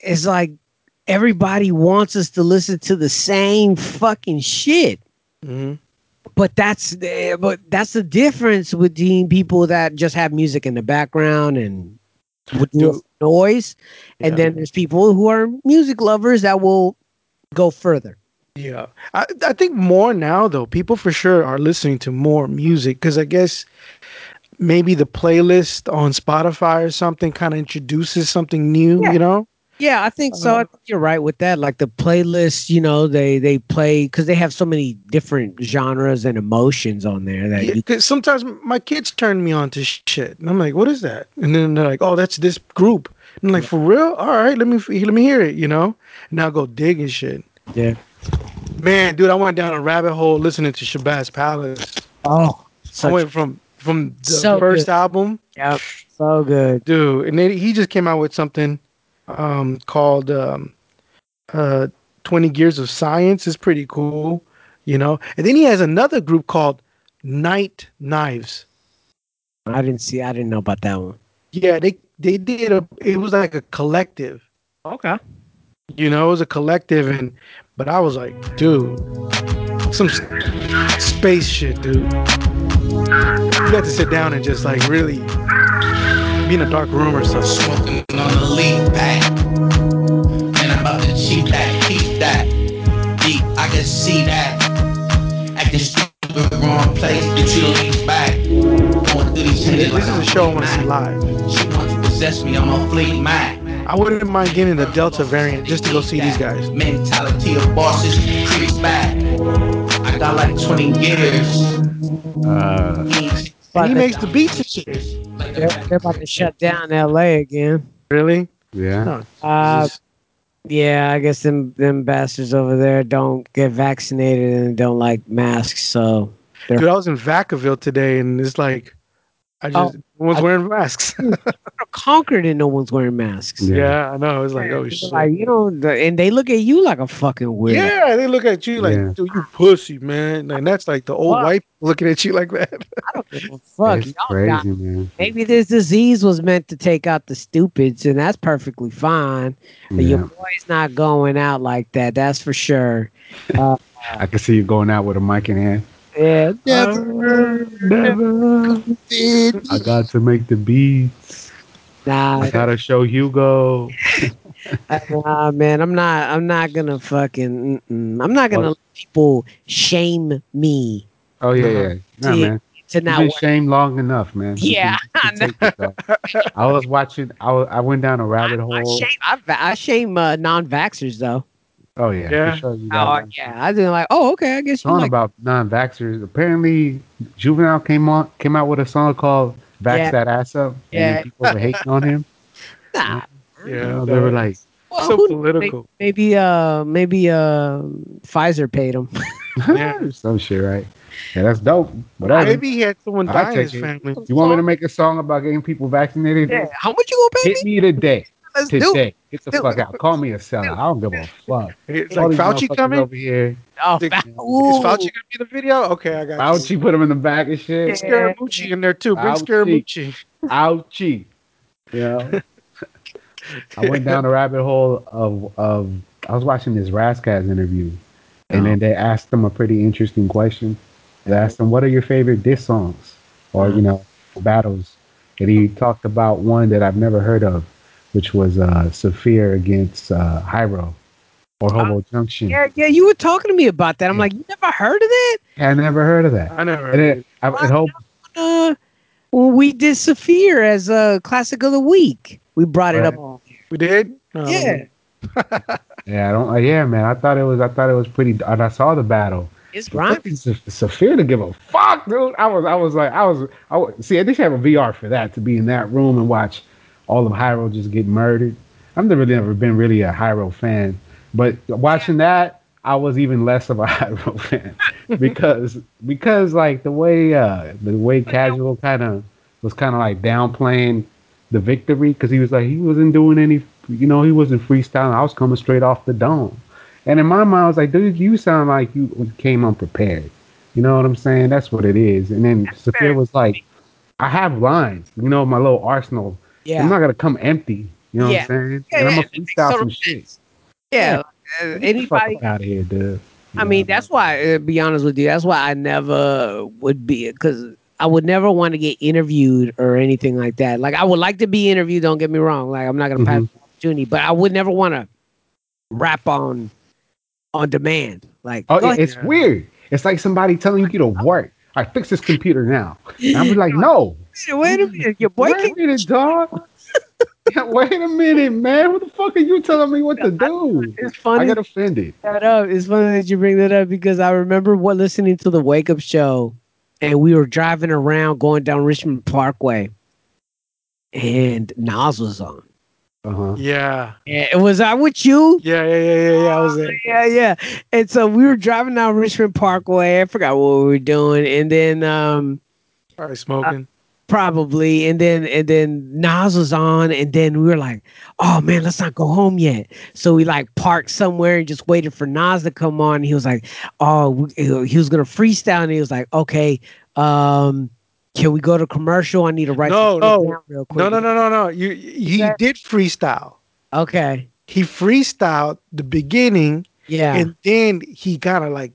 A: it's like everybody wants us to listen to the same fucking shit.
B: hmm
A: But that's the, but that's the difference with between people that just have music in the background and
B: Dude.
A: noise, and
B: Yeah.
A: then there's people who are music lovers that will go further.
B: Yeah, I I think more now though. People for sure are listening to more music because I guess maybe the playlist on Spotify or something kind of introduces something new.
A: Yeah.
B: You know?
A: Yeah, I think so. I
B: Uh-huh.
A: think you're right with that. Like the playlist, you know, they they play because they have so many different genres and emotions on there that
B: Yeah,
A: you
B: sometimes my kids turn me on to shit, and I'm like, "What is that?" And then they're like, "Oh, that's this group." And I'm like, "For real? All right, let me let me hear it." You know? And I'll go dig and shit.
A: Yeah.
B: Man, dude, I went down a rabbit hole listening to Shabazz Palace.
A: Oh,
B: I went from from the
A: So
B: first
A: good.
B: album
A: yeah, so good.
B: dude and then he just came out with something um called um uh 20 gears of science is pretty cool you know and then he has another group called night knives
A: I didn't see. I didn't know about that one.
B: yeah they they did a it was like a collective
A: Okay.
B: you know it was a collective and but i was like dude some space shit dude you got to sit down and just like really be in a dark room or something
E: Smoking on the lead back. And I'm about to cheat that, keep that. Deep, I can see that. Acting stupid, wrong place, get you to lean back. Going through these changes
B: this is a show i
E: Fleetwood
B: want to see live
E: She wants to possess me, I'm a fleet Mac.
B: I wouldn't mind getting the Delta variant just to go see these guys.
E: Mentality of bosses, creeps back. I got like 20 years.
C: Uh,
B: And he makes the beats and shit.
A: They're, they're about to shut down L.A. again.
B: Really?
C: yeah.
A: Uh, yeah, I guess them them bastards over there don't get vaccinated and don't like masks. So
B: Dude, I was in Vacaville today and it's like, I oh, just,
A: Oh,
B: no one's
A: I-
B: wearing masks. Hmm.
A: Concord and no one's wearing masks.
C: Yeah.
B: yeah, I know. It's like, oh
A: It's
B: shit.
A: Like you know, the, and they look at you like a fucking weirdo.
B: yeah, they look at you like,
C: Yeah.
B: dude, you pussy, man. And that's like the old
A: Fuck.
B: white looking at you like that.
A: I don't give a fuck.
C: It's
A: Y'all
C: crazy,
A: got-
C: man.
A: maybe this disease was meant to take out the stupids, and that's perfectly fine. But
C: Yeah.
A: your boy's not going out like that. That's for sure.
C: I can see you going out with a mic in hand.
A: Yeah,
C: Never, never. I got to make the beats.
A: nah,
C: I gotta show Hugo.
A: nah, man. I'm not. I'm not gonna fucking. Mm-mm. I'm not gonna
C: Well-
A: let people shame me.
C: Oh yeah, yeah. Nah,
A: See,
C: man.
A: to
C: You've
A: not
C: been
A: work.
C: shamed long enough, man. You
A: Yeah,
C: can- you can take it back. I was watching. I, was, I went down a rabbit
A: I
C: hole.
A: shame, I, va- I shame uh, non-vaxxers though.
C: Oh yeah,
B: Yeah.
C: sure. You
A: Oh yeah, I didn't like. Oh okay, I guess you
C: song
A: like.
C: about non-vaxxers. Apparently, Juvenile came on came out with a song called "Vax
A: Yeah.
C: That Ass Up."
A: Yeah.
C: and people were hating on him.
A: Nah,
C: You
B: Yeah,
C: know, they were like,
A: well,
B: so
A: who-
B: political.
A: maybe uh maybe uh Pfizer paid him.
B: Yeah.
C: some shit, right? Yeah, that's dope. Whatever.
B: Maybe he had someone
C: I
B: die in his family.
C: You want me to make a song about getting people vaccinated?
A: yeah, how much you gonna pay
C: Hit
A: me?
C: me today.
A: Let's do it.
C: Today. Get the
A: Do
C: fuck
A: it.
C: out. Call me a seller. I don't give a fuck.
B: It's
C: All
B: like Fauci coming.
C: over here.
A: Oh,
B: Is
A: fa-
B: Is
A: ooh.
B: Fauci gonna be in the video? Okay, I got you.
C: Fauci put him in the bag and shit.
B: Get Scaramucci in there too. Bring
C: Fauci.
B: Scaramucci.
C: Ouchie. You know? I went down the rabbit hole of of I was watching this Ras Kass interview and then oh. they asked him a pretty interesting question. They asked him, What are your favorite diss songs? Or, you uh-huh. know, battles. And he talked about one that I've never heard of, which was uh Saafir against uh Hiero or Hobo Junction.
A: Yeah, yeah, you were talking to me about that. I'm like, you never heard of that?
C: I never heard of that.
B: I never.
C: And
B: Heard
C: then
B: it.
C: I, and Hobo
A: Uh, when we did Saafir as a classic of the week, we brought it
C: Right.
A: up.
B: We did. No,
A: Yeah,
C: Yeah, I don't. Uh, yeah, man. I thought it was. I thought it was pretty. And I saw the battle.
A: it's
C: But
A: right.
C: fucking Sa- Saafir to give a fuck, dude. I was. I was like. I was. I was, see. They should have a VR for that to be in that room and watch all of Hiero just get murdered. I've never never been really a Hiero fan, but watching that, I was even less of a Hiero fan because because like the way uh the way casual kind of was kind of like downplaying the victory because he was like he wasn't doing any you know he wasn't freestyling. I was coming straight off the dome. And in my mind i was like dude you sound like you came unprepared. You know what i'm saying? That's what it is. And then Saafir was like i have lines you know my little arsenal
A: Yeah,
C: i'm not gonna come empty you know
A: Yeah.
C: what i'm saying
A: Yeah,
C: and i'm
A: yeah,
C: gonna freestyle some shit
A: yeah. Uh, anybody
C: out of here dude
A: I mean, that's why. To be honest with you, that's why I never would be because I would never want to get interviewed or anything like that. Like I would like to be interviewed. Don't get me wrong. Like I'm not gonna pass
C: Mhm.
A: the opportunity, but I would never want to rap on on demand. Like,
C: oh yeah, it's weird it's like somebody telling you to work I fix this computer now. And I'm like, no,
A: wait a minute, your boy
C: wait
A: can
C: a minute, dog. Yeah, wait a minute, man. What the fuck are you telling me what to do?
A: It's funny.
C: I got offended.
A: that up. It's funny that you bring that up because I remember what listening to the Wake Up Show, and we were driving around going down Richmond Parkway, and Nas was on.
C: Uh-huh.
B: Yeah.
A: And was I with you?
B: Yeah, yeah, yeah, yeah, yeah. I was there.
A: Yeah, yeah. And so we were driving down Richmond Parkway. I forgot what we were doing, and then um
B: Probably smoking.
A: Probably and then and then Nas was on and then we were like, oh man, let's not go home yet. So we like parked somewhere and just waited for Nas to come on. He was like, oh, he was gonna freestyle and he was like, okay, um, can we go to commercial? I need to write
B: No, no.
A: real quick.
B: no, no, no, no, no. You he
A: Yeah.
B: did freestyle.
A: Okay,
B: He freestyled the beginning
A: yeah,
B: and then he kind of like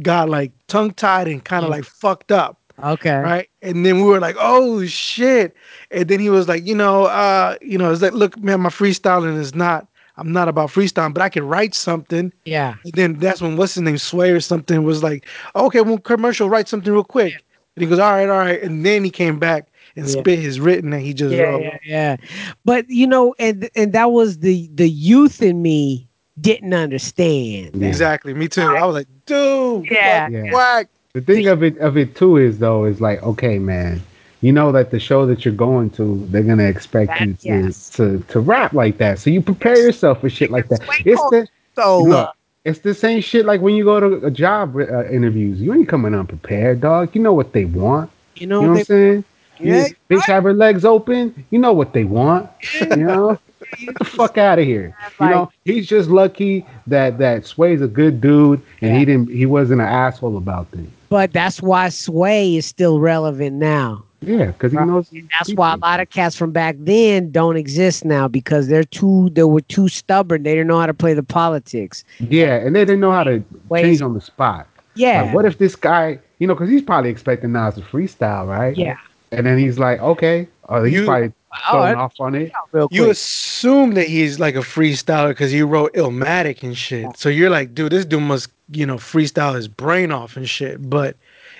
B: got like tongue tied and kind of
A: Yeah.
B: like fucked up.
A: Okay,
B: right? And then we were like, "Oh shit!" And then he was like, "You know, uh, you know, it's like, look, man, my freestyling is not. I'm not about freestyling, but I can write something."
A: yeah,
B: And then that's when what's his name, Sway or something, was like, "Okay, well, commercial, write something real quick." Yeah. And he goes, "All right, all right." And then he came back and
A: Yeah.
B: spit his written that he just
A: yeah,
B: wrote.
A: yeah, yeah. But you know, and and that was the the youth in me didn't understand.
C: Yeah.
B: Exactly, me too. I was like, "Dude,
A: Yeah.
B: fuck,
C: Yeah.
B: whack."
C: The thing of it of it too is though is like, okay, man, you know that the show that you're going to, they're gonna expect you to,
A: yes.
C: to to rap like that. So you prepare yourself for shit like that. It's the
A: So
C: look, it's the same shit like when you go to a job uh, interviews. You ain't coming unprepared, dog. You know what they want.
A: you know,
C: You know what I'm saying?
A: Yeah,
C: You- bitch have her legs open. You know what they want. You know? Get the fuck out of here. You know, he's just lucky that that Sway's a good dude and he didn't he wasn't an asshole about things.
A: But that's why Sway is still relevant now.
C: Yeah, because he
A: Right.
C: knows
A: That's why a lot of cats from back then don't exist now because they're too they were too stubborn. They didn't know how to play the politics.
C: Yeah, and they didn't know how to
A: Ways-
C: change on the spot.
A: Yeah.
C: Like, what if this guy, you know, because he's probably expecting now Nas to freestyle, right?
A: Yeah.
C: And then he's like, okay, oh, he's
B: You-
C: probably
A: Oh,
C: throwing
A: that-
C: off on it.
A: real
B: You assume that he's like a freestyler because he wrote Illmatic and shit. So you're like, dude, this dude must, you know, freestyle his brain off and shit. But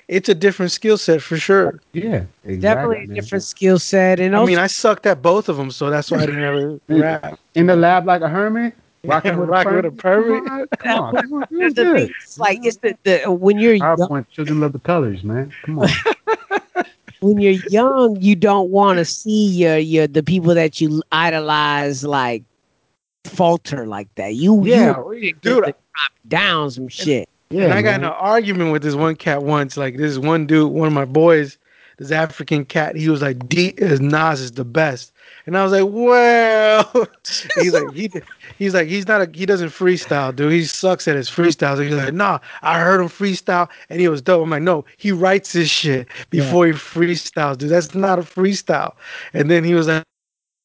B: it's a different skill set for sure.
C: Yeah, exactly.
A: Definitely a different skill set, and
B: I
A: also
B: mean, I sucked at both of them, so that's why I didn't ever rap.
C: in the lab like a hermit. Rocking with,
B: Rocking with a permit.
C: Come on, come on, come on,
A: There's
C: do
A: the thing, it's like it's the, the when you're young,
C: PowerPoint children love the colors, man. Come on.
A: when you're young, you don't want to see your your the people that you idolize like falter like that. You
C: Yeah,
A: you
B: Dude,
A: drop down some shit.
C: yeah.
B: and I got in
C: man.
B: an argument with this one cat once. Like this one dude, one of my boys, this African cat. He was like, "D is Nas is the best," and I was like, "Well," he's like, he, he's like, he's not a, he doesn't freestyle, dude. He sucks at his freestyles. So he's like, "Nah, I heard him freestyle, and he was dope." I'm like, "No, he writes his shit before he freestyles, dude. That's not a freestyle." And then he was like.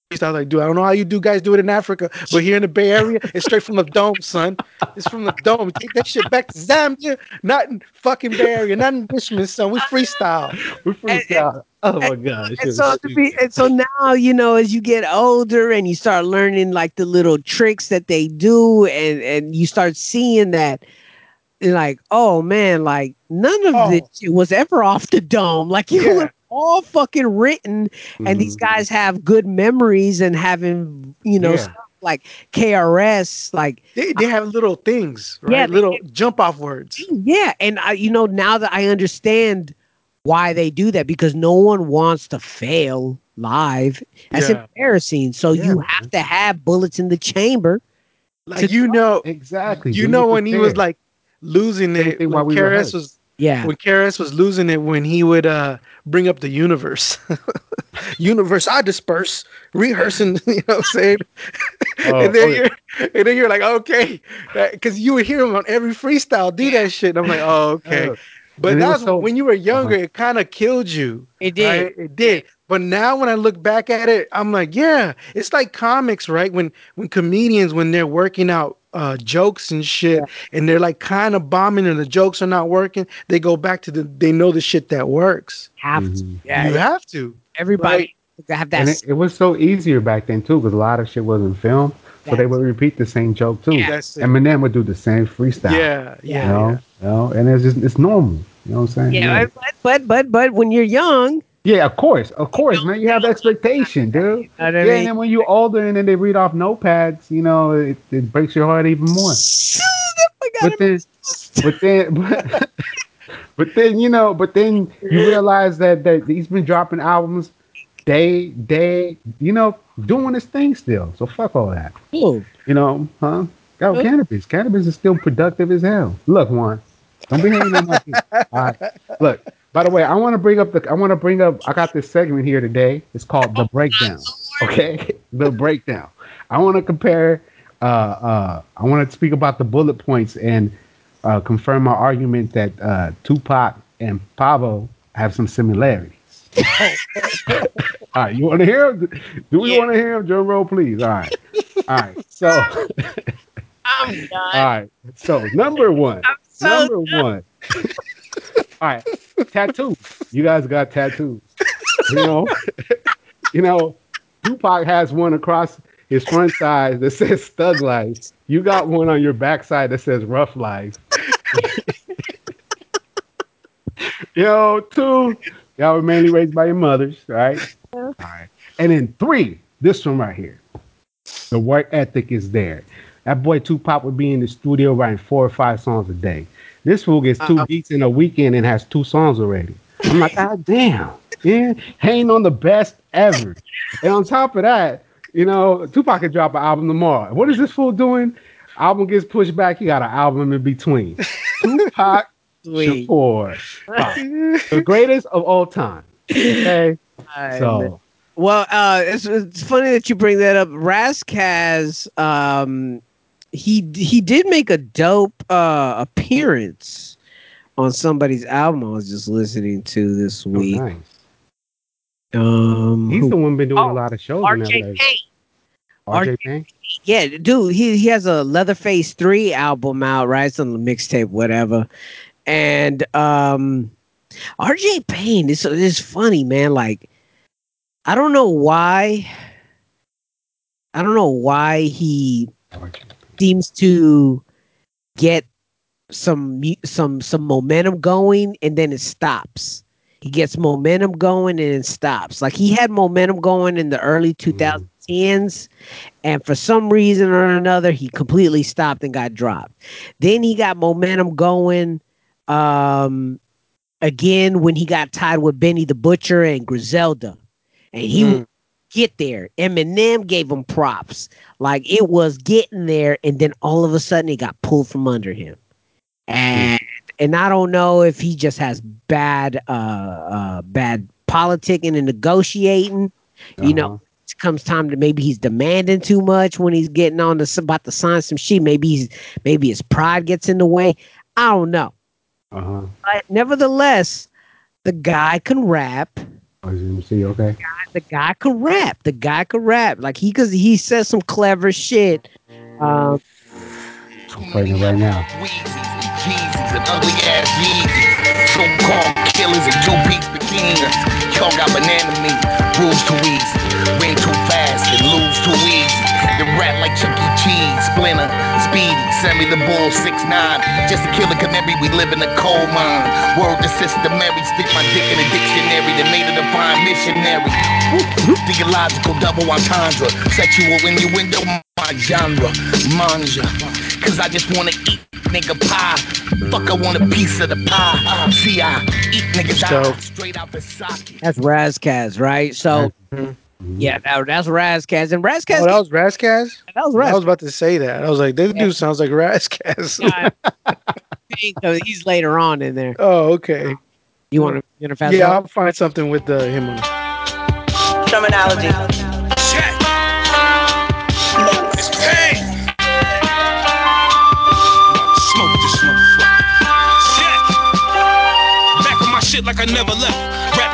B: I was like, dude, I don't know how you do guys do it in Africa, but here in the Bay Area, it's straight from the dome, son. It's from the dome. Take that shit back to Zambia, not in fucking Bay Area, not in Richmond, son. We freestyle.
C: We freestyle. Oh my god.
A: And so to be, and so now you know as you get older and you start learning like the little tricks that they do, and and you start seeing that, like, oh man, like none of
B: Oh.
A: this was ever off the dome. Like you
B: Yeah.
A: were all fucking written, and these
C: Mhm.
A: guys have good memories and having you know
C: Yeah.
A: stuff like KRS, like
B: They, they have little things, right?
A: Yeah, they-
B: little jump off words.
A: yeah, and I, you know, now that I understand why they do that, because no one wants to fail live. That's
B: Yeah.
A: embarrassing. So
C: Yeah,
A: you
C: man.
A: have to have bullets in the chamber.
B: Like you know,
C: Exactly.
B: you know when he was like losing
C: Same
B: it when
C: while we
B: KRS was
A: Yeah.
B: when KRS was losing it when he would uh bring up the universe. universe, I disperse, rehearsing, you know what I'm saying?
C: Oh,
B: and then
C: oh,
B: you're and then you're like, okay. Because you would hear him on every freestyle do that shit. And I'm like, oh, okay.
C: Uh,
B: But
C: and it was
B: was
C: so-
B: when you were younger,
C: Uh-huh.
B: it kind of killed you.
A: It did.
B: right? It did. But now when I look back at it, I'm like, yeah, it's like comics, right? When when comedians when they're working out uh jokes and shit and they're like kind of bombing and the jokes are not working, they go back to the they know the shit that works.
A: Have to.
C: Mhm.
A: Yeah.
B: You have to.
A: Everybody have that.
C: And it, it was so easier back then too, because a lot of shit wasn't filmed, so they would repeat the same joke too.
B: That's it.
C: Eminem would do the same freestyle.
B: Yeah,
C: You
B: yeah.
C: you know, and it's just it's normal. You know what I'm saying?
A: yeah, but, but but but when you're young,
C: Yeah, of course, of course, man. You have expectation, dude.
A: you know what I
C: Yeah,
A: mean?
C: and then when you're older and then they read off notepads, you know, it, it breaks your heart even more.
A: Oh
C: but then, but then, but, but then, you know, but then you realize that that he's been dropping albums day, day, you know, doing his thing still. So fuck all that.
A: Ooh.
C: You know, huh? Got
A: Huh?
C: cannabis. Cannabis is still productive as hell. Look, Juan, don't be hating on my shit. All right. Look, by the way, I want to bring up the I want to bring up I got this segment here today. It's called the breakdown. Okay? The breakdown. I want to compare uh uh I want to speak about the bullet points and uh confirm my argument that uh Tupac and Pablo have some similarities. All right, you want to hear him? Do we
A: Yeah.
C: want to hear him? Joe Roll, please. All right. All right. So
A: I'm done.
C: all right. So number one.
A: so
C: number one. All right. Tattoos. You guys got tattoos. You know. you know. Tupac has one across his front side that says "Thug Life." You got one on your backside that says "Rough Life." Yo, two. Y'all were mainly raised by your mothers, right? All right. And then three. This one right here. The work ethic is there. That boy Tupac would be in the studio writing four or five songs a day. This fool gets 2
B: Uh-uh.
C: beats in a weekend and has two songs already. I'm like, God damn, yeah, hanging on the best ever. And on top of that, you know, Tupac could drop an album tomorrow. What is this fool doing? Album gets pushed back. He got an album in between. Tupac
A: Sweet.
C: Shakur, the greatest of all time. Okay, so
A: Well, uh, it's, it's funny that you bring that up. Rask has um, he he did make a dope uh appearance on somebody's album. I was just listening to this
C: oh,
A: week.
C: nice.
A: Um,
C: He's
A: who-
C: the one been doing
A: Oh,
C: a lot of shows.
A: RJ Payne.
C: RJ Payne.
A: Yeah, dude, he he has a Leatherface three album out, right? It's on the mixtape, whatever. And um, RJ Payne is is funny, man. Like, I don't know why. I don't know why he seems to get some some some momentum going and then it stops. He gets momentum going and it stops. Like he had momentum going in the early 2010s and for some reason or another he completely stopped and got dropped. Then he got momentum going um again when he got tied with Benny the Butcher and Griselda. And he
B: Mm.
A: would get there. Eminem gave him props. Like it was getting there, and then all of a sudden he got pulled from under him. And and I don't know if he just has bad uh uh bad politicking and negotiating. You know,
C: Uh-huh.
A: it comes time to maybe he's demanding too much when he's getting on the about to sign some shit. Maybe he's maybe his pride gets in the way. I don't know.
C: Uh-huh.
A: But nevertheless, the guy can rap.
C: Oh, you see, okay.
A: The guy can rap. The guy can rap. Like he cause he says some clever shit. Um,
C: I'm playing it right now.
E: Weezys and Jeezys and ugly ass Yeezys. So-called killers and two-piece bikinis. Y'all got banana meat, rules too easy. Win too fast and lose too easy. The rat like Chuck E. Cheese, Splinter, Speedy, send me the bull 6 9 Just a killer canary, we live in a coal mine. Word to Sister Mary, stick my dick in a dictionary that made it a fine missionary. Theological double entendre, sexual innuendo, my genre, manja. Cause I just wanna eat nigga pie. Fuck, I want a piece of the pie. See, I eat niggas
B: Dope.
E: out straight out the socket.
A: that's Ras Kass, right? So mm-hmm. Yeah, that, that's Ras Kass. And Ras Kass
B: Oh, that was Ras Kass?
A: that was
B: I was about to say that. I was like, this dude sounds like Ras Kass.
A: God, he's later on in there.
B: oh, okay.
A: You want to you know fast
B: Yeah,
A: forward?
B: I'll find something with uh, him on it.
F: Terminology.
D: Check. It's pain. Smoke this motherfucker. Check. Back on my shit like I never left.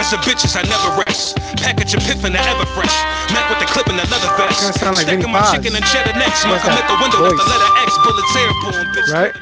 D: Rappers are bitches, I never rest. Package a piff in the ever fresh. Mac with the clip in the leather vest.
B: Sound like Vinnie
D: Stacking my
B: Paz.
D: chicken and cheddar next.
B: What's
D: Smoke 'em at the window with the letter X. Bullets airborne, bitch.
B: Right?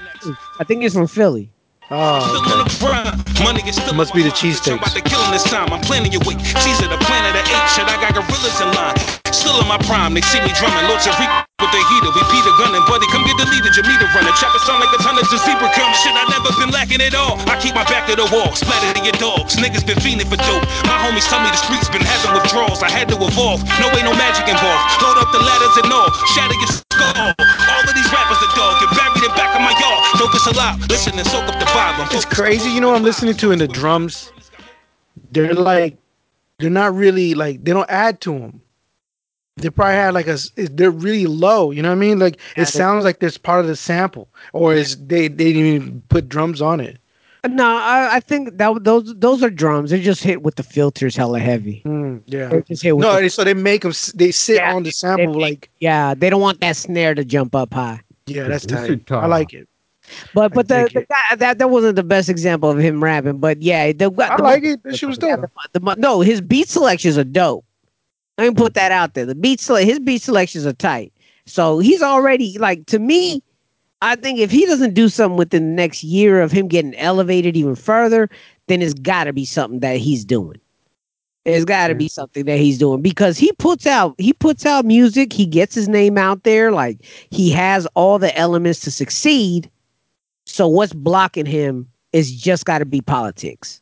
A: I think he's from Philly.
B: Oh, okay.
D: on the grind. Money is still
B: Must be the
D: my mind.
B: cheesesteaks.
D: I'm about to kill him this time. I'm planning your weight. Caesar, the planet of eight. Shit, I got gorillas in line. Still in my prime. They see me drumming. Lord Tariq with the heater. We Peter gunning. Buddy, come get the leader. Jamaica running. Chopper sound like a ton of zebra come. Shit, I never been lacking at all. I keep my back to the wall. Splattered to your dogs. Niggas been fiending for dope. My homies tell me the streets been having withdrawals. I had to evolve. No way, no magic involved. Load up the ladders and all. Shatter your skull. All of these rappers are dog. Get buried in back of my yard. Dope is allowed. Listen and soak up the vibe. I'm
B: It's crazy. You know what I'm listening to in the drums? They're like, they're not really like, they don't add to them. They probably had like a they're really low. You know what I mean? Like it sounds like there's part of the sample, or is they they didn't even put drums on it.
A: No, I, I think that those those are drums. They're just hit with the filters hella heavy.
B: Hmm, yeah.
A: They're just hit with
B: No,
A: the-
B: so they make them. They sit
A: Yeah,
B: on the sample
A: they-
B: like,
A: yeah, they don't want that snare to jump up high.
B: yeah, that's
C: This
B: tight. I like it.
A: But but the, the guy, that that wasn't the best example of him rapping. But yeah, the,
B: I
A: the,
B: like it. That shit was
A: yeah,
B: dope.
A: the, the, no, his beat selections are dope. Let me put that out there. The beat sele- his beat selections are tight. So he's already like to me. I think if he doesn't do something within the next year of him getting elevated even further, then it's got to be something that he's doing. It's got to be something that he's doing because he puts out he puts out music. He gets his name out there. Like he has all the elements to succeed. So what's blocking him is just got to be politics.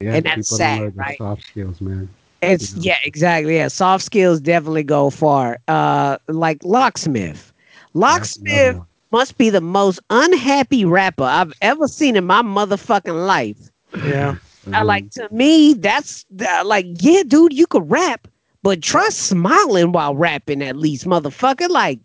C: Yeah,
A: And that's sad,
C: don't learn the
A: right?
C: soft skills, man.
A: It's
C: Yeah.
A: yeah, exactly. Yeah, soft skills definitely go far. Uh, like Locksmith. Locksmith must be the most unhappy rapper I've ever seen in my motherfucking life.
B: Yeah.
A: Uh, like to me, that's uh, like, yeah, dude, you could rap, but try smiling while rapping at least, motherfucker. Like,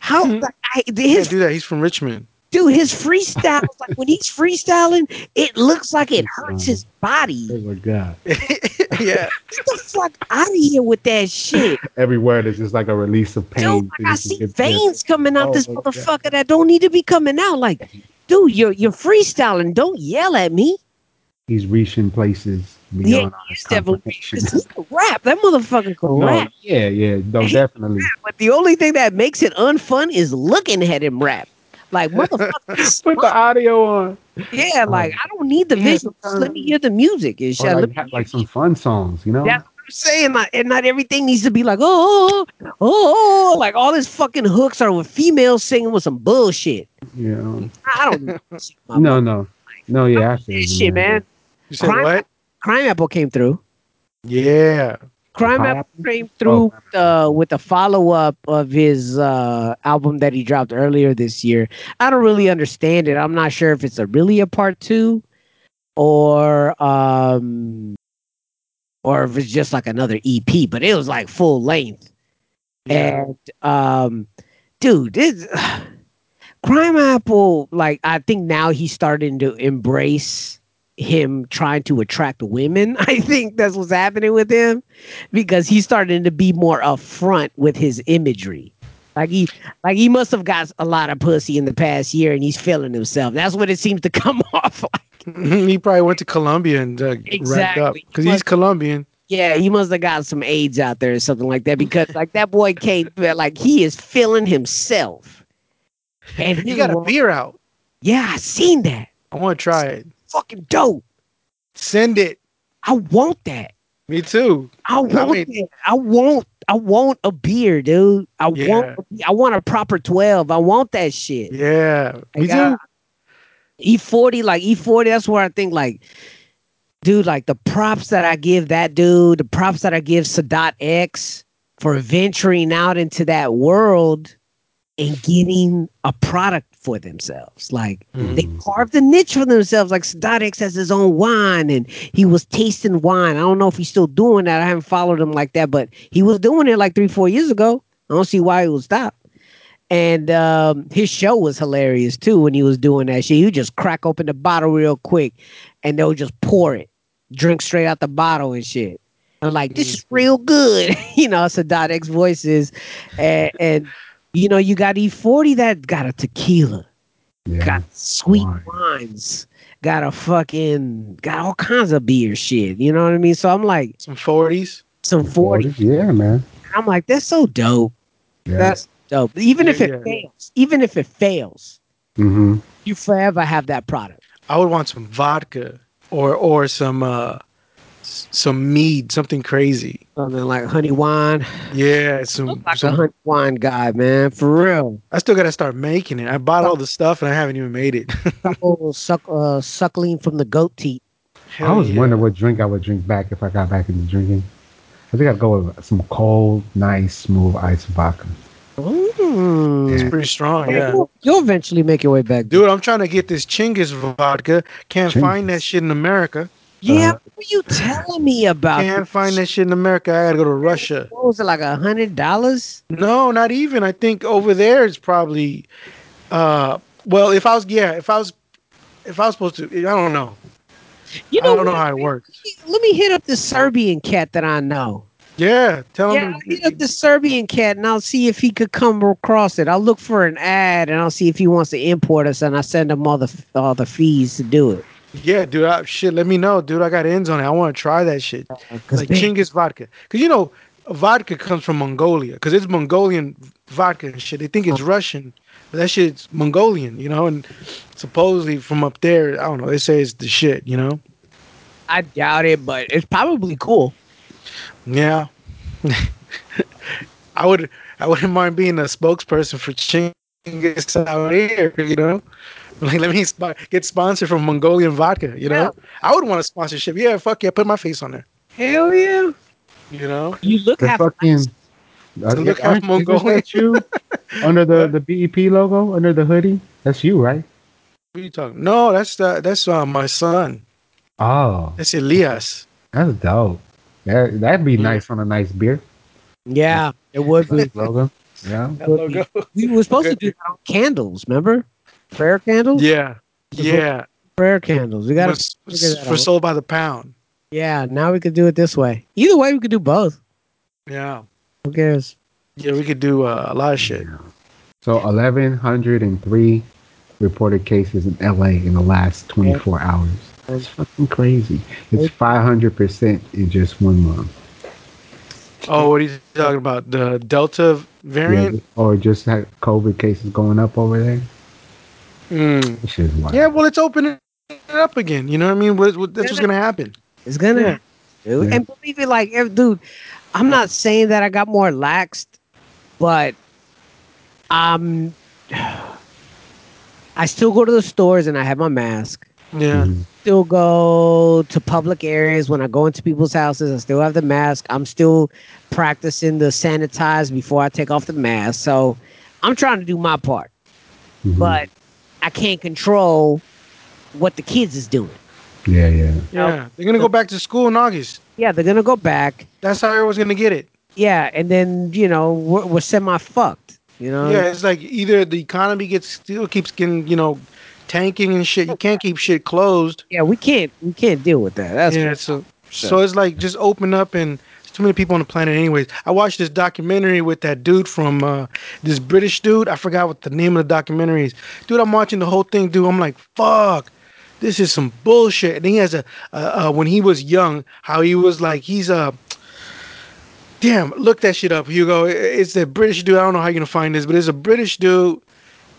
A: how like, I,
B: Can't
A: his
B: do that. He's from Richmond.
A: Dude, his freestyle, like when he's freestyling, it looks like it hurts uh-huh. his body.
C: Oh my god!
B: yeah.
A: Get the fuck out of here with that shit.
C: Every word is just like a release of pain.
A: Dude, like I see
C: can get
A: veins coming out
C: Oh
A: this
C: my God.
A: motherfucker that don't need to be coming out. Like, dude, you're you're freestyling. Don't yell at me.
C: He's reaching places
A: Yeah,
C: beyond our
A: he's definitely
C: comprehension.
A: he can rap. That motherfucker can
C: No,
A: rap.
C: yeah, yeah, no, definitely.
A: But the only thing that makes it unfun is looking at him rap. Like motherfucker,
C: Put the audio on.
A: yeah. Oh. Like I don't need the
C: Yeah,
A: visual. Just let me hear the music and shit.
C: Or
A: Let
C: like,
A: me
C: like some fun songs, you know?
A: That's I'm saying like, and not everything needs to be like, oh, oh, oh, like all his fucking hooks are with females singing with some bullshit.
C: Yeah.
A: I don't know. My
C: No, no, no. Yeah, I feel you,
A: shit, man.
B: You said
A: Crime-
B: what?
A: Crimeapple came through.
B: Yeah.
A: Crime? Apple came through uh, with a follow up of his uh, album that he dropped earlier this year. I don't really understand it. I'm not sure if it's a really a part two or um or if it's just like another EP, but it was like full length. And um dude, this Crimeapple, like I think now he's starting to embrace him trying to attract women. I think that's what's happening with him because he's starting to be more upfront with his imagery. Like he like he must have got a lot of pussy in the past year and he's feeling himself. That's what it seems to come off like.
B: he probably went to Colombia and uh, racked up
A: Exactly.
B: because he's Colombian.
A: Yeah, he must have got some AIDS out there or something like that because like that boy came like he is feeling himself. And
B: He got a beer out.
A: Yeah, I seen that.
B: I want to try it.
A: Fucking dope.
B: Send it.
A: I want that.
B: Me too.
A: I want
B: mean-
A: it. I want I want a beer, dude. I
B: Yeah.
A: want I want a proper 12. I want that shit.
B: Yeah. Me
A: Like, I-
B: too.
A: E-40, like E-40, that's where I think like dude, like the props that I give that dude, the props that I give Sadat X for venturing out into that world and getting a product for themselves. Like they carved a niche for themselves. Like Sadat has his own wine and he was tasting wine. I don't know if he's still doing that. I haven't followed him like that, but he was doing it like three, four years ago. I don't see why he would stop. And um, his show was hilarious too when he was doing that shit. He would just crack open the bottle real quick and they'll just pour it, drink straight out the bottle and shit. I'm like, this is real good. you know, it's a dot X voices. And, and you know, you got E-40 that got a tequila,
C: Yeah.
A: got sweet
C: wine.
A: wines, got a fucking, got all kinds of beer shit. You know what I mean? So I'm like,
B: Some 40s.
A: some forties.
C: Yeah, man.
A: I'm like, that's so dope.
C: Yeah.
A: That's dope. Even if it
B: yeah, yeah.
A: fails, even if it fails,
C: mm-hmm.
A: you forever have that product.
B: I would want some vodka or or some uh s- some mead, something crazy.
A: Something like honey wine.
B: Yeah, some,
A: Look like a
B: some
A: honey wine guy, man, for real.
B: I still gotta start making it. I bought all the stuff and I haven't even made it.
A: Couple suck, uh, suckling from the goat teeth.
C: I was
B: yeah.
C: wondering what drink I would drink back if I got back into drinking. I think I'd go with some cold, nice, smooth ice vodka.
A: Mm.
B: It's pretty strong, yeah.
A: You'll, you'll eventually make your way back.
B: Dude, I'm trying to get this Chinggis vodka. Can't find that shit in America.
A: Yeah,
C: Uh,
A: what are you telling me about?
B: Can't find that shit in America. I gotta go to Russia.
A: What was it like a hundred dollars?
B: No, not even. I think over there it's probably uh well if I was yeah, if I was if I was supposed to I don't know.
A: You
B: I don't know how it works.
A: Let me hit up the Serbian cat that I know.
B: Yeah, tell
A: Yeah,
B: him
A: I'll hit up the Serbian cat and I'll see if he could come across it. I'll look for an ad and I'll see if he wants to import us and I send him all the all the fees to do it.
B: Yeah, dude, I, shit, let me know, dude. I got ends on it. I want to try that shit. Like Chinggis vodka. Cuz you know, vodka comes from Mongolia cuz it's Mongolian vodka and shit. They think it's uh-huh. Russian. But that shit's Mongolian, you know, and supposedly from up there, I don't know, they say it's the shit, you know.
A: I doubt it, but it's probably cool.
B: Yeah. I would I wouldn't mind being a spokesperson for Chinggis out here, you know? Like let me sp- get sponsored from Mongolian vodka, you know? I would want a sponsorship. Yeah, fuck yeah, put my face on there.
A: Hell yeah!
B: You know?
A: You look
C: The
A: half
C: fucking. Uh,
B: look
C: aren't-
B: half Mongolian.
C: Isn't that you under the the BEP logo under the hoodie? That's you, right?
B: What are you talking? No, that's uh, that's uh, my son.
C: Oh,
B: That's Elias.
C: that's dope. That that'd
B: Mm.
C: be nice on a nice beer
A: Yeah, it would be.
C: logo. Yeah.
B: That logo.
A: We were supposed to do candles. Remember, prayer candles.
B: Yeah. Yeah.
A: prayer candles. We got to.
B: Was-
A: figure that
B: for
A: out.
B: sold by the pound.
A: Yeah, now we could do it this way. Either way, we could do both.
B: Yeah.
A: Who cares?
B: Yeah, we could do uh, a lot of shit.
C: So eleven hundred and three reported cases in LA in the last twenty four hours. That's fucking crazy. It's five hundred percent in just one month.
B: Oh, what are you talking about? The Delta variant?
C: Yeah, or just had COVID cases going up over there.
B: Mm.
C: This.
B: Yeah, well, it's opening it up again. You know what I mean? What, what, that's what's gonna happen.
A: It's gonna.
B: Yeah.
A: dude.
C: Yeah.
A: And believe it, like, dude, I'm not saying that I got more laxed, but um, I still go to the stores and I have my mask.
B: Yeah.
C: Mhm.
A: Still go to public areas when I go into people's houses. I still have the mask. I'm still practicing the sanitize before I take off the mask. So I'm trying to do my part,
C: Mhm.
A: but I can't control what the kids is doing.
C: yeah, yeah.
B: Yeah. They're gonna go back to school in August.
A: Yeah, they're gonna go back.
B: That's how everyone's gonna get it.
A: Yeah, and then you know we're, we're semi fucked. You know.
B: Yeah, it's like either the economy gets still keeps getting, you know, tanking and shit. You can't keep shit closed.
A: Yeah, we can't we can't deal with that. That's
B: yeah, so so it's like just open up and there's too many people on the planet anyways. I watched this documentary with that dude from uh this British dude. I forgot what the name of the documentary is. Dude, I'm watching the whole thing, dude. I'm like, fuck. This is some bullshit. And he has a uh, uh when he was young, how he was like he's a Damn, look that shit up, Hugo. It- It's a British dude. I don't know how you're gonna find this, but it's a British dude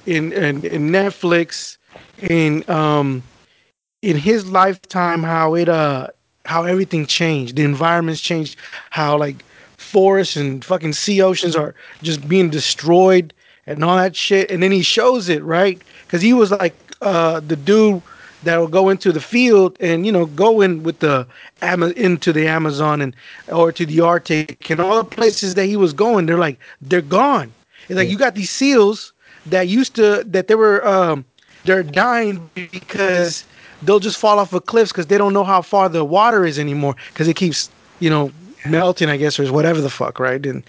B: in in, in Netflix in um in his lifetime how it uh how everything changed. The environment's changed how like forests and fucking sea oceans are just being destroyed and all that shit. And then he shows it right? Because he was like uh the dude that will go into the field and you know go in with the into the amazon and or to the arctic and all the places that he was going. They're like they're gone. It's like you got these seals that used to that they were um they're dying because they'll just fall off of cliffs because they don't know how far the water is anymore because it keeps you know melting i guess or whatever the fuck right and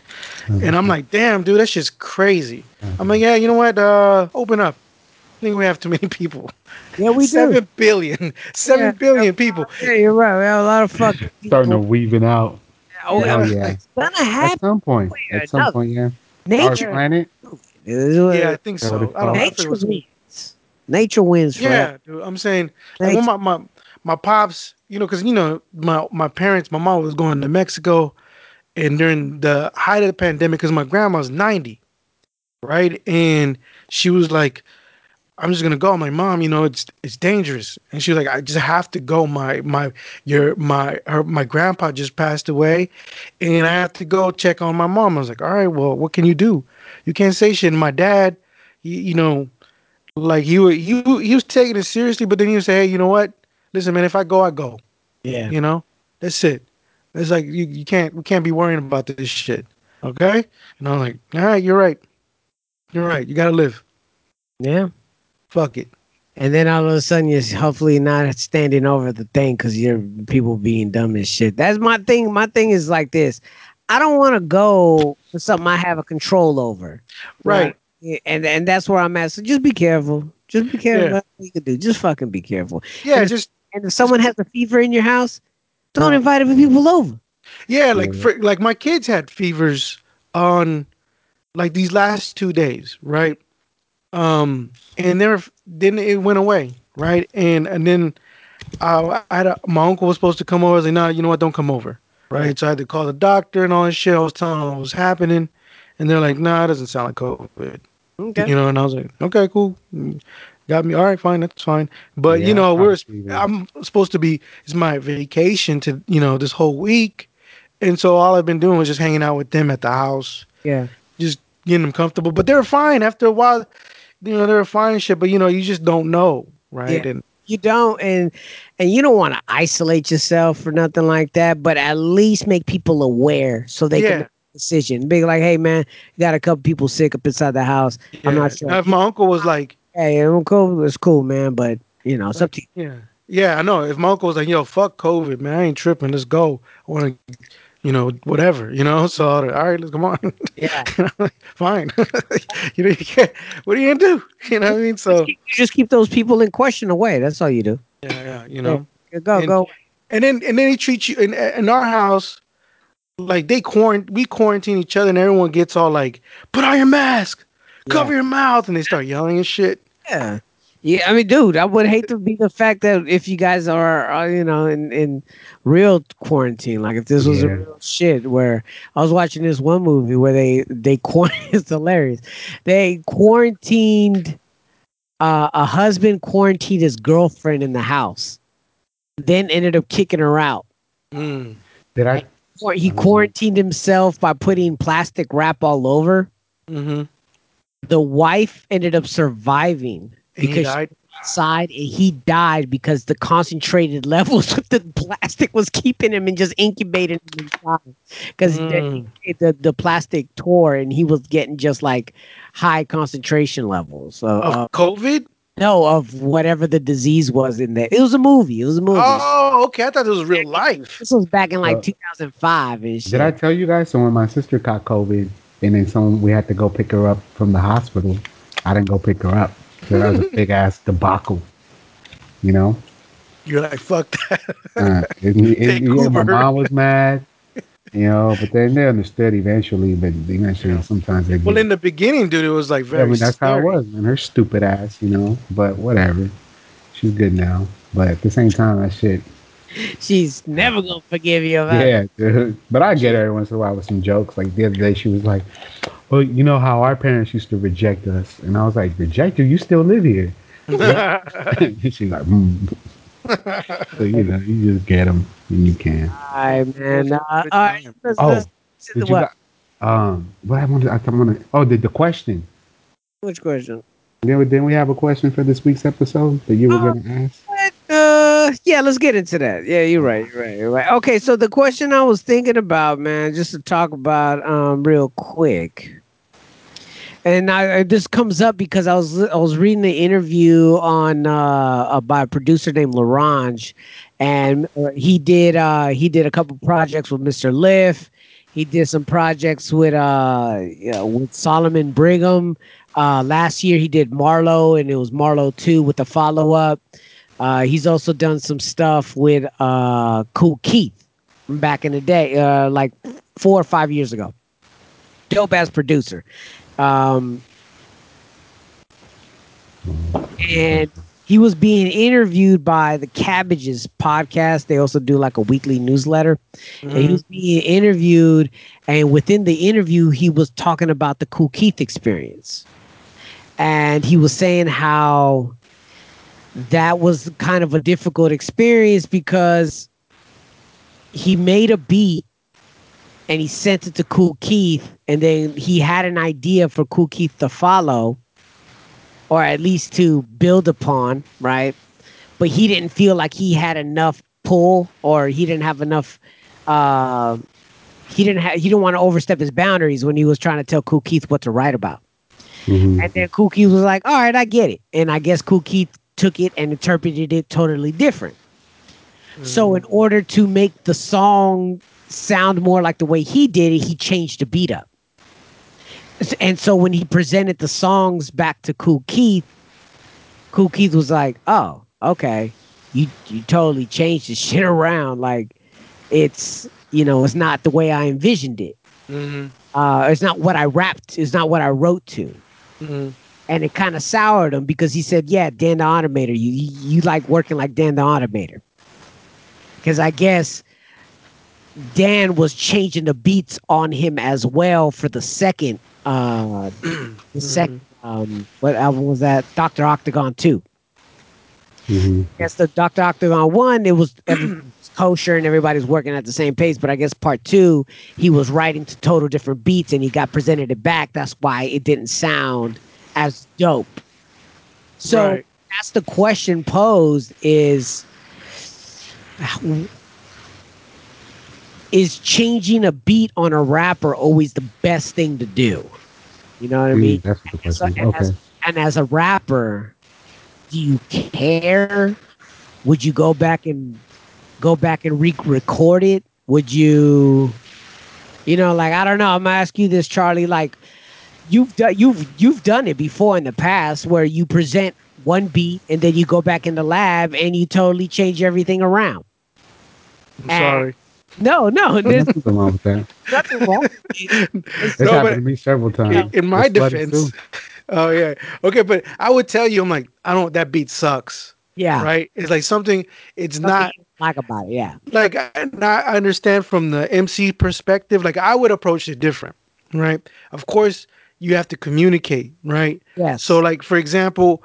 B: and i'm like damn dude that's just crazy i'm like yeah you know what uh open up i think we have too many people
A: yeah, we do.
B: Seven billion, seven
A: Yeah.
B: billion people
A: Yeah, you're right. We have a lot of fucking
C: Starting to
A: people.
C: weaving out.
A: Oh, it's
C: yeah.
A: gonna
C: At some point. At some
A: no.
C: point, yeah. Our
A: Nature,
C: planet.
B: yeah i think so i don't know I forget
A: nature
B: what's-
A: wins. Nature wins.
B: yeah dude, i'm saying like my, my my pops you know because you know my my parents my mom was going to mexico and during the height of the pandemic because my grandma's 90 right? And she was like i'm just gonna go. I'm like mom you know it's it's dangerous. And she was like i just have to go. My my your my her my grandpa just passed away and i have to go check on my mom. I was like all right well what can you do? You can't say shit. And my dad you, you know like he wa- he he was taking it seriously but then he would say hey you know what listen man if i go i go
A: Yeah.
B: you know, that's it. It's like you, you can't we can't be worrying about this shit. Okay? And I'm like, all right, you're right. You're right. You gotta live.
A: Yeah.
B: Fuck it.
A: And then all of a sudden, you're hopefully not standing over the thing because you're people being dumb as shit. That's my thing. My thing is like this. I don't want to go for something I have a control over.
B: Right.
A: Yeah, And and that's where I'm at. So just be careful. Just be careful.
B: Yeah.
A: What you can do. Just fucking be careful.
B: Yeah,
A: And-
B: just
A: And if someone has a fever in your house, don't invite other people over.
B: yeah, like
C: Yeah.
B: for, like my kids had fevers on like these last two days, right? Um, and then then it went away, right? And and then uh, I had a, my uncle was supposed to come over. I was like, no, you know what? Don't come over, right? So I had to call the doctor and all this shit. I was telling them what was happening, and they're like, nah, it doesn't sound like COVID.
A: Okay.
B: You know, and I was like, okay, cool. Got me. All right, fine. That's fine. But
C: Yeah,
B: you know, we're I'm supposed to be. It's my vacation to you know this whole week, and so all I've been doing was just hanging out with them at the house,
A: Yeah.
B: just getting them comfortable. But they're fine after a while. You know, they're fine shit. But you know, you just don't know, right?
A: Yeah.
B: And
A: You don't and and you don't want to isolate yourself or nothing like that, but at least make people aware so they
B: Yeah.
A: can decision. Be like, hey man, you got a couple people sick up inside the house. I'm not sure.
B: If my uncle was like,
A: Hey, I'm cool. Cool, man. But you know, it's up to you.
B: yeah, yeah, I know. If my uncle was like, yo, fuck COVID, man, I ain't tripping. Let's go. I want to, you know, whatever, you know. So was all right, let's come on.
A: Yeah.
B: And I'm like, fine. you know, you can't. What are you gonna do? You know what I mean? So
A: You just keep those people in question away. That's all you do.
B: yeah, yeah, you know.
A: Go,
B: And-
A: go.
B: And then and then he treats you in in our house like they quarant we quarantine each other and everyone gets all like, put on your mask, cover your mouth, and they start yelling and shit.
A: Yeah. Yeah, I mean, dude, I would hate to be the fact that if you guys are, are you know, in, in real quarantine, like if this was a real shit, where I was watching this one movie where they they quarantined, it's hilarious. They quarantined uh, a husband quarantined his girlfriend in the house, then ended up kicking her out.
B: Mm.
C: Did I?
A: Or he quarantined himself by putting plastic wrap all over.
B: Mm-hmm.
A: The wife ended up surviving
B: And he
A: because
B: died.
A: she outside and he died because the concentrated levels of the plastic was keeping him and just incubating him inside because
B: Mm.
A: the, the the plastic tore and he was getting just like high concentration levels. So
B: Of
A: uh,
B: COVID?
A: No, of whatever the disease was in there. It was a movie. It was a movie.
B: Oh, okay. I thought it was real life.
A: This was back in like
C: Uh,
A: 2005 and shit.
C: Did I tell you guys? So when my sister caught COVID, and then someone we had to go pick her up from the hospital, I didn't go pick her up. So that was a big ass debacle. You know,
B: You're like, fuck that.
C: uh, and, and,
B: Take
C: yeah, my mom was mad. You know, but then they understood eventually. But eventually,
B: Yeah.
C: sometimes they.
B: well,
C: get-
B: in the beginning, dude, it was like very
C: I mean, that's how it was, and her stupid ass, you know. But whatever, she's good now. But at the same time, that shit,
A: She's never gonna forgive you about
C: yeah, dude. But I get her once in a while with some jokes. Like the other day, she was like, "Well, you know how our parents used to reject us," and I was like, "Reject you? You still live here?" she's like, mm. "So you know, you just get them when you can."
A: All right, man. Uh, all
B: Good
A: let's,
C: Oh,
A: let's,
C: Did you
A: what?
C: got, um, what I wanted, I want to. Oh, the the question.
A: Which question?
C: Then, we- then we have a question for this week's episode that you were
A: Oh.
C: going to ask.
A: Uh, yeah, let's get into that. Yeah, you're right. You're right. You're right. Okay, so the question I was thinking about, man, just to talk about, um, real quick, and I, this comes up because I was I was reading the interview on uh, uh by a producer named L'Orange, and uh, he did uh he did a couple projects with Mr. Lif. He did some projects with uh yeah, with Solemn Brigham. Uh, last year he did Marlowe, and it was Marlowe two with the follow up. Uh, he's also done some stuff with uh, Kool Keith back in the day, uh, like four or five years ago. Dope ass producer. Um, and he was being interviewed by the Cabbages podcast. They also do like a weekly newsletter. And he was being interviewed, and within the interview, he was talking about the Kool Keith experience. And he was saying how that was kind of a difficult experience because he made a beat and he sent it to Kool Keith, and then he had an idea for Kool Keith to follow, or at least to build upon, right? But he didn't feel like he had enough pull, or he didn't have enough. Uh, he didn't have. He didn't want to overstep his boundaries when he was trying to tell Kool Keith what to write about.
C: Mhm.
A: And then Kool Keith was like, all right, I get it. And I guess Cool Keith took it and interpreted it totally different. So, in order to make the song sound more like the way he did it, he changed the beat up. And so, when he presented the songs back to Kool Keith, Kool Keith was like, oh, okay. You, you totally changed the shit around. Like, it's, you know, it's not the way I envisioned it.
B: Mhm.
A: Uh, it's not what I rapped. It's not what I wrote to
B: Mhm.
A: and it kind of soured him because he said, "Yeah, Dan the Automator, you you, you like working like Dan the Automator." Because I guess Dan was changing the beats on him as well for the second, uh, the second, um, what album was that? Doctor Octagon two.
C: Mhm.
A: Yes, the Doctor Octagon one, it was everything was kosher and everybody's working at the same pace. But I guess part two, he was writing to total different beats and he got presented it back. That's why it didn't sound as dope. So
B: Right.
A: that's the question posed: is is changing a beat on a rapper always the best thing to do? You know what I
C: Mm,
A: mean?
C: that's what the
A: So, and,
C: is.
A: as,
C: Okay.
A: and as a rapper, do you care? Would you go back and go back and re-record it? Would you, you know, like I don't know. I'm gonna ask you this, Charlie. Like you've done, you've you've done it before in the past, where you present one beat and then you go back in the lab and you totally change everything around.
B: I'm sorry.
A: No, no, there's
C: Nothing wrong with that.
A: nothing wrong.
C: It's
B: No,
C: happened to me several times.
B: in my
C: It's
B: defense, oh yeah, okay, but I would tell you, I'm like, I don't. That beat sucks,
A: Yeah,
B: right? It's like something. It's
A: Something
B: not
A: like about it. Yeah,
B: like I, I understand from the MC perspective. Like I would approach it different, right? Of course, you have to communicate, right?
A: yes.
B: So, like for example,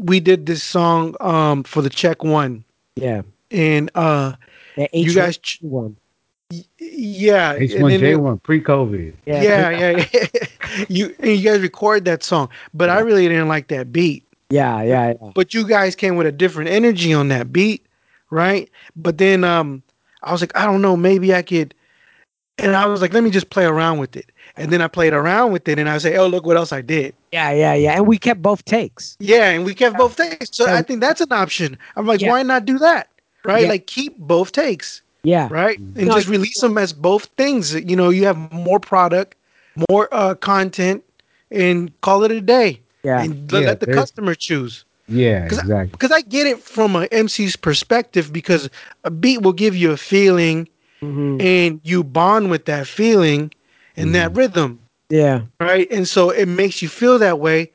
B: we did this song um for the check one,
A: yeah,
B: and uh
A: the
B: you guys ch-
A: one.
B: Yeah,
C: H
B: and
C: one
B: then
C: J
B: it-
C: one pre COVID.
B: Yeah, yeah, yeah. you and you guys record that song, but I really didn't like that beat.
A: Yeah, yeah, yeah.
B: But you guys came with a different energy on that beat, right? But then um I was like, I don't know, maybe I could and I was like, let me just play around with it. And then I played around with it and I say, Oh, look what else I did.
A: Yeah, yeah, yeah. And we kept both takes.
B: Yeah, and we kept both takes. So
A: Yeah.
B: I think that's an option. I'm like,
A: Yeah.
B: why not do that? Right?
A: Yeah.
B: Like keep both takes.
A: Yeah.
B: right? And
A: No,
B: just release them as both things. You know, you have more product, more uh, content, and call it a day.
A: Yeah.
B: and let,
C: Yeah,
B: let the customer choose.
C: Yeah,
B: 'Cause I-
C: exactly.
B: Because I get it from an MC's perspective, because a beat will give you a feeling,
A: Mhm.
B: and you bond with that feeling and that
C: Mm-hmm.
B: rhythm,
A: Yeah.
B: right? And so it makes you feel that way.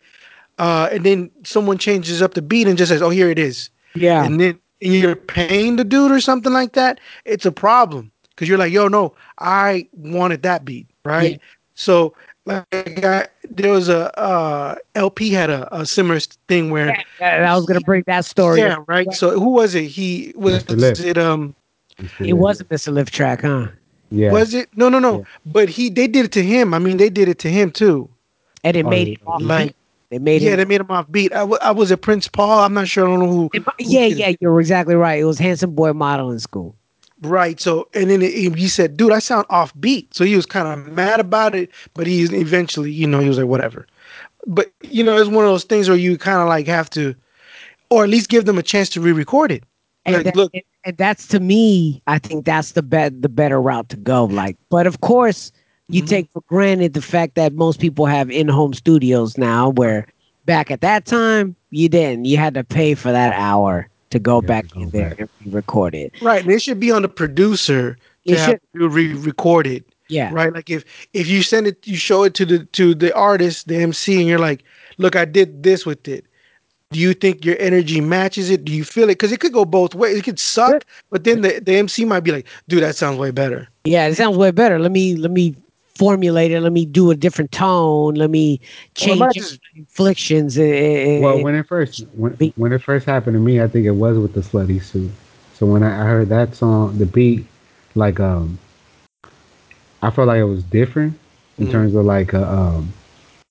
B: Uh, and then someone changes up the beat and just says, "Oh, here it is."
A: Yeah.
B: and then and you're paying the dude or something like that, it's a problem because you're like, yo, no, I wanted that beat, right?
A: Yeah.
B: So like I, there was a uh, LP had a, a similar thing where,
A: Yeah, and I was gonna bring that story.
B: yeah, right. So who was it? He was it um
A: It wasn't Mr. Lif track, huh?
C: Yeah.
B: was it no no no
C: Yeah.
B: but he they did it to him. I mean they did it to him too.
A: And it
C: Oh,
A: made
C: yeah.
A: it off
B: Like
A: beat. They made it.
B: yeah,
A: it.
B: they made him off beat. I, w- I was at Prince Paul. I'm not sure. I don't know who.
A: it-
B: who
A: yeah,
B: it.
A: yeah, you're exactly right. It was Handsome Boy Modeling School.
B: Right. So, and then it, he said, dude, I sound off beat. So he was kind of mad about it, but he's eventually, you know, he was like, whatever. But, you know, it's one of those things where you kind of like have to, or at least give them a chance to re record it.
A: And,
B: Like,
A: that-
B: look,
A: and, and that's to me, I think that's the bet the better route to go. Like, but of course, you
B: Mhm.
A: take for granted the fact that most people have in-home studios now, where back at that time you didn't. You had to pay for that hour to go
C: Yeah,
A: back
C: to go
A: in there
C: back.
A: and record it.
B: right. And it should be on the producer to
A: It
B: have to re record it.
A: yeah,
B: Right. Like if, if you send it, you show it to the, to the artist, the MC, and you're like, look, I did this with it. Do you think your energy matches it? Do you feel it? Because it could go both ways. It could suck, but then the, the MC might be like, dude, that sounds way better.
A: yeah. It sounds way better. Let me let me formulate it. Let me do a different tone. Let me change
B: might just-
A: inflections.
C: Well, when it first when, when it first happened to me, I think it was with the slutty suit. So when I, I heard that song, the beat, like um, I felt like it was different in
B: Mhm.
C: terms of like uh, um,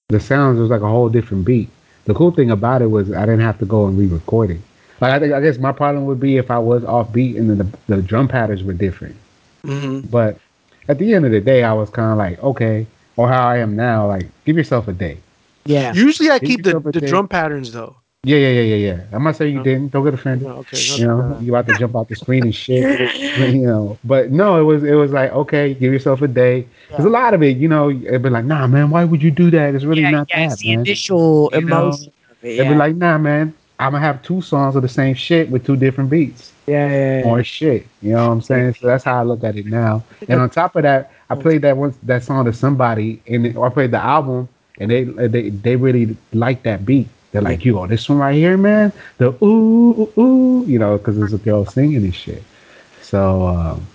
C: the sounds was like a whole different beat. The cool thing about it was I didn't have to go and re-record it. Like I think I guess my problem would be if I was off beat and then the, the drum patterns were different.
B: hmm
C: But at the end of the day, I was kind of like okay, or how I am now. Like give yourself a day.
A: yeah,
B: Usually I
C: Did
B: keep the, the
C: there?
B: drum patterns though.
C: Yeah, yeah, yeah, yeah, yeah. I'm not saying you
B: No.
C: didn't. Don't get offended.
B: No, okay.
C: You know, you about to jump out the screen and shit. you know, but no, it was it was like okay, give yourself a day. Because a lot of it, you know, it'd be like, nah, man, why would you do that? It's really
A: yeah,
C: not
A: yeah,
C: that,
A: it's the
C: man.
A: initial
C: You know,
A: emotion. of it,
C: It'd be like, nah, man, I'm gonna have two songs of the same shit with two different beats
A: yeah, yeah, yeah.
C: or shit. You know what I'm saying? So that's how I look at it now. And on top of that, I played that one that song to somebody, and I played the album, and they they they really like that beat. They're like, "You yo, this one right here, man, the ooh ooh, ooh you know, because there's a girl singing this shit. So um,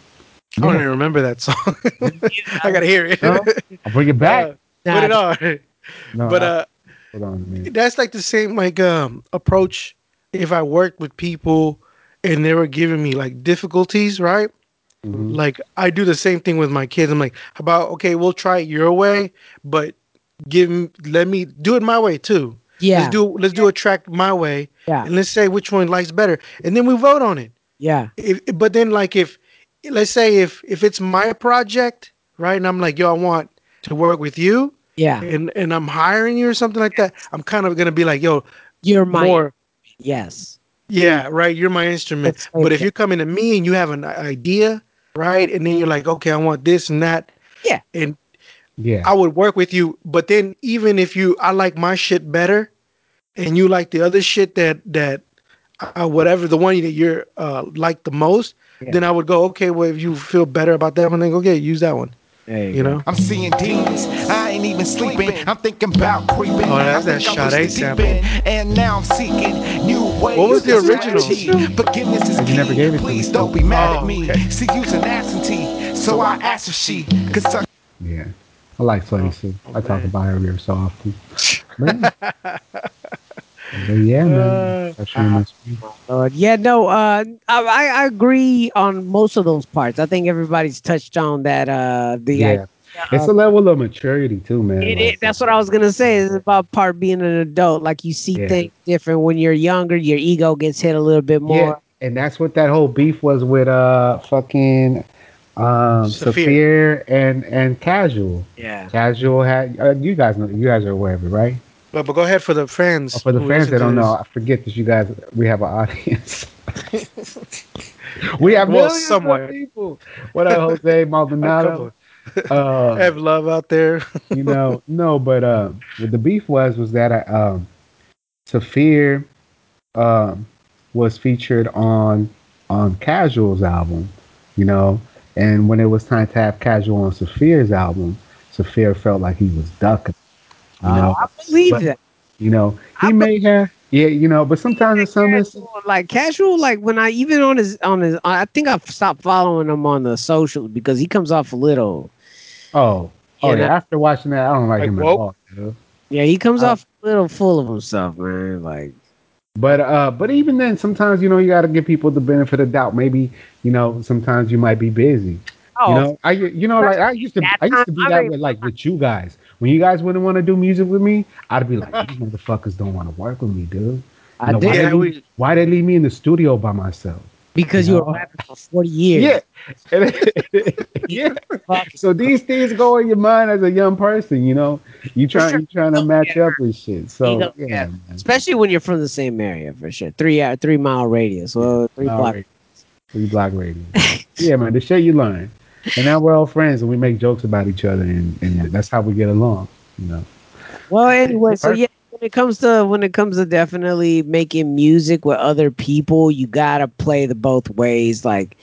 B: I don't even remember that song. I gotta hear it.
C: No, I'll bring it back.
B: Uh, put it on.
C: No,
B: But
C: I-
B: uh,
C: hold on a
B: that's like the same like um approach if I worked with people and they were giving me like difficulties, right?
C: Mhm.
B: Like I do the same thing with my kids. I'm like, how about okay, we'll try it your way, but give me let me do it my way too.
A: yeah,
B: Let's do let's do a track my way,
A: yeah,
B: and let's say which one likes better, and then we vote on it.
A: yeah,
B: If, but then like if let's say if if it's my project, right, and I'm like, yo, I want to work with you,
A: yeah.
B: and and I'm hiring you or something like that, I'm kind of gonna be like, yo,
A: You're my
B: more.
A: yes,
B: Yeah, right. You're my instrument.
A: That's
B: But if you're coming to me and you have an idea, right, and then you're like, okay, I want this and that.
A: Yeah.
B: And
C: Yeah,
B: I would work with you. But then even if you, I like my shit better, and you like the other shit that that, uh, whatever the one that you're uh like the most,
A: Yeah.
B: then I would go, okay, well if you feel better about that one, then go okay, use that one.
A: There
B: You know.
G: I'm seeing demons. I ain't even sleeping. I'm thinking about creeping.
B: Oh, that's that
G: think I
B: Sade sample.
G: And now I'm seeking new ways.
B: What was the
G: to
B: original?
G: strategy. Forgiveness is
C: And you
G: key.
C: never gave it to
G: Please don't be mad
B: Oh,
G: at me.
B: okay.
G: See, you's an absentee. So I asked if she could suck.
C: yeah. I like Slutty oh, Sue. I talk about her every so often. Man, But yeah, man.
B: Uh,
C: That's pretty.
A: Lord. Yeah, no, uh, I, I I agree on most of those parts. I think everybody's touched on that. Uh, the
C: Yeah. It's a level of maturity too, man.
A: It,
C: Like,
A: it, that's what I was gonna say. It's about part being an adult. Like you see
C: Yeah.
A: things different when you're younger. Your ego gets hit a little bit more.
C: yeah,
A: more.
C: and that's what that whole beef was with uh fucking um
B: Saafir.
C: Saafir and and Casual.
A: Yeah.
C: Casual had uh, you guys know you guys are aware of it, right?
B: But, but go ahead for the fans.
C: Oh, for the fans that don't know, I forget that you guys we have an audience. we have
B: Well,
C: millions
B: somewhere.
C: of people. What up, Jose Maldonado? Uh,
B: Have love out there.
C: you know, no, but uh, what the beef was was that uh, um, Saafir um was featured on on Casual's album, you know, and when it was time to have Casual on Saafir's album, Saafir felt like he was ducking. You know,
A: I believe
C: but-
A: that.
C: you know, he
A: I
C: may have, yeah, you know, but sometimes in some instances,
A: Casual, like casual, like when I even on his on his, I think I've stopped following him on the socials because he comes off a little.
C: oh, oh yeah,
A: know?
C: after watching that, I don't like,
B: Like
C: him
B: woke?
C: at all. dude.
A: Yeah, he comes
C: Uh,
A: off a little full of himself, man. Like
C: But uh, but even then, sometimes you know you got to give people the benefit of doubt. Maybe you know sometimes you might be busy.
A: oh,
C: You know, I you know like I used to I used to be that
A: mean-
C: way like with you guys. When you guys wouldn't want to do music with me, I'd be like, these motherfuckers don't want to work with me, dude. You
A: I
C: know,
A: did
C: why,
B: Yeah,
C: they leave, why they leave me in the studio by myself?
A: because
C: you
A: you
C: know?
A: were rapping for forty years.
C: Yeah. yeah. So these things go in your mind as a young person, you know. You trying
A: sure.
C: you trying to match up with shit. So yeah,
A: yeah.
C: man.
A: especially when you're from the same area for sure. Three hour, three mile radius. Well, three
C: All
A: block.
C: right. Three block radio. yeah, man, the shit you learn. And now we're all friends and we make jokes about each other and, and that's how we get along, you know.
A: Well, anyway, so yeah, when it comes to when it comes to definitely making music with other people, you gotta play the both ways. Like,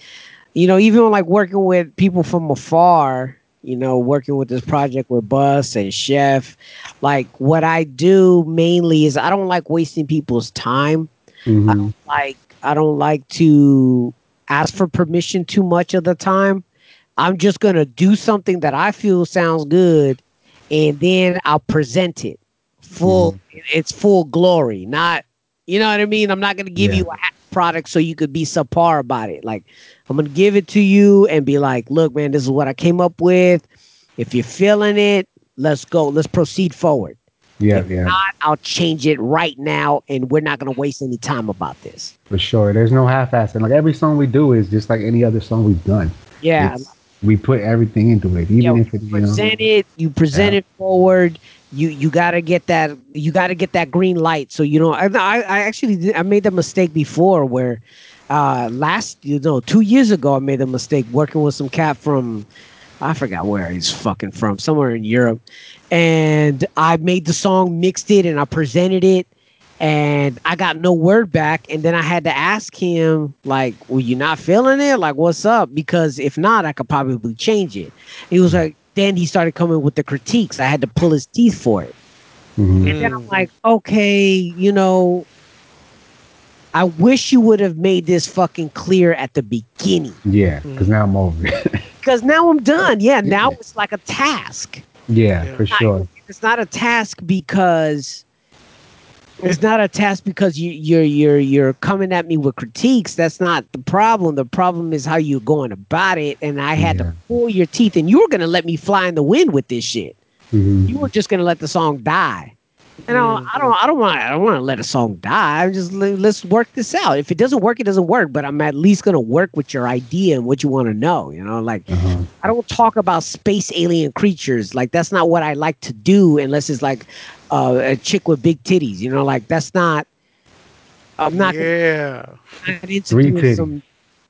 A: you know, even like working with people from afar, you know, working with this project with Bus and Chef, like what I do mainly is I don't like wasting people's time.
C: Mhm.
A: Like I don't like to ask for permission too much of the time. I'm just gonna do something that I feel sounds good, and then I'll present it full. Mm-hmm. It's full glory, not you know what I mean. I'm not gonna give
C: Yeah.
A: you a product so you could be subpar about it. Like I'm gonna give it to you and be like, look, man, this is what I came up with. If you're feeling it, let's go. Let's proceed forward.
C: Yeah,
A: if
C: yeah.
A: not, I'll change it right now, and we're not gonna waste any time about this.
C: For sure. There's no half assing. Like every song we do is just like any other song we've done.
A: Yeah,
C: It's- we put everything into it, even if it, you know,
A: present it you present
C: Yeah.
A: it forward. You you got to get that you got to get that green light so you know i i, I actually did, i made the mistake before where uh last you know two years ago i made a mistake working with some cat from i forgot where he's fucking from somewhere in europe. And i made the song mixed it and i presented it and I got no word back. And then I had to ask him, like, "Were you not feeling it? Like, what's up?" Because if not, I could probably change it. He was like, then he started coming with the critiques. I had to pull his teeth for it.
C: mhm.
A: And then I'm like, okay, you know, I wish you would have made this fucking clear at the beginning.
C: yeah, because now I'm over it.
A: Because now I'm done. Yeah, now it's like a task.
C: yeah,
B: Yeah.
C: for sure.
A: It's not a task because it's not a task because you, you're you're you're coming at me with critiques. That's not the problem. The problem is how you're going about it. And I had
C: Yeah.
A: to pull your teeth, and you were gonna let me fly in the wind with this shit.
C: Mhm.
A: You were just gonna let the song die. And I don't, I don't, I don't want, I don't want to let a song die. I'm just let- let's work this out. If it doesn't work, it doesn't work. But I'm at least gonna work with your idea and what you want to know. You know, like
C: Uh-huh.
A: I don't talk about space alien creatures. Like that's not what I like to do unless it's like uh, a chick with big titties. You know, like that's not. I'm not gonna
B: Yeah.
A: get into
C: Three
A: doing
C: titties.
A: some.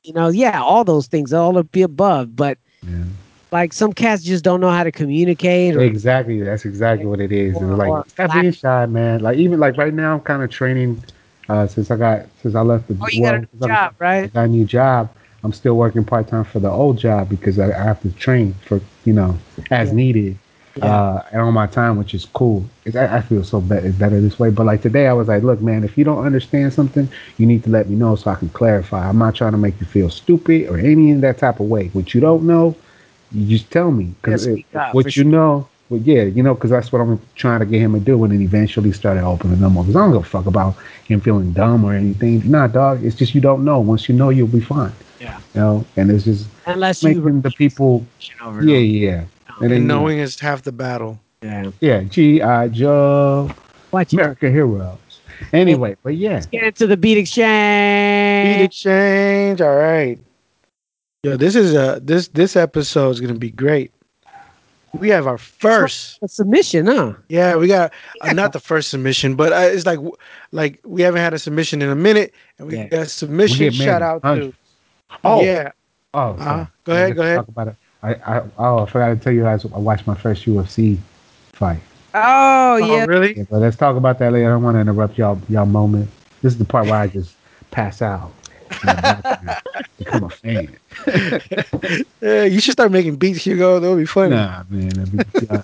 A: You know, yeah, all those things, all of the above. But
C: Yeah.
A: like some cats just don't know how to communicate. Or,
C: Exactly. That's exactly what it is. And
A: Or-
C: like
A: or
C: stop
A: flat-
C: being shy, man. Like even like right now I'm kind of training uh since I got since I left the
A: oh, you got a new
C: since I-
A: job,
C: I
A: right?
C: got a new job. I'm still working part time for the old job because I, I have to train for you know as
A: Yeah.
C: needed uh and on my time, which is cool. It's, I, I feel so better better this way. But like today, I was like, look, man, if you don't understand something, you need to let me know so I can clarify. I'm not trying to make you feel stupid or any of that type of way. What you don't know, you just tell me because
A: Yeah,
C: what you
A: sure.
C: know. but yeah, you know, because that's what I'm trying to get him to do, and then eventually started opening them up. Because I don't give a fuck about him feeling dumb or anything. Nah, dog, it's just you don't know. Once you know, you'll be fine.
A: Yeah.
C: You know, and it's just
A: Unless you
C: making the people, yeah, yeah, and
B: And
C: then
B: knowing is half the battle.
A: Yeah.
C: yeah, G.I. Joe,
A: Watch it.
C: America Heroes. Anyway, but yeah, Let's
A: Get into the beat exchange.
B: Beat
A: exchange.
B: exchange. All right. Yo, this is a this this episode is gonna be great. We have our first.
A: A submission, huh?
B: Yeah, we got uh, not the first submission, but uh, it's like like we haven't had a submission in a minute, and we
A: Yeah.
B: got a submission. Shout out
C: hundreds.
B: to
C: Oh.
B: yeah.
C: oh,
B: Uh-huh. Go ahead, go ahead.
C: Talk about it. I, I oh, I forgot to tell you guys. I watched my first UFC fight.
A: Oh,
B: Oh,
A: yeah.
B: really?
C: Yeah, but let's talk about that later. I don't want to interrupt y'all y'all moment. This is the part where I just pass out. in the background, Become a fan.
B: Yeah, you should start making beats, Hugo. That would be funny.
C: Nah, man. be- yeah.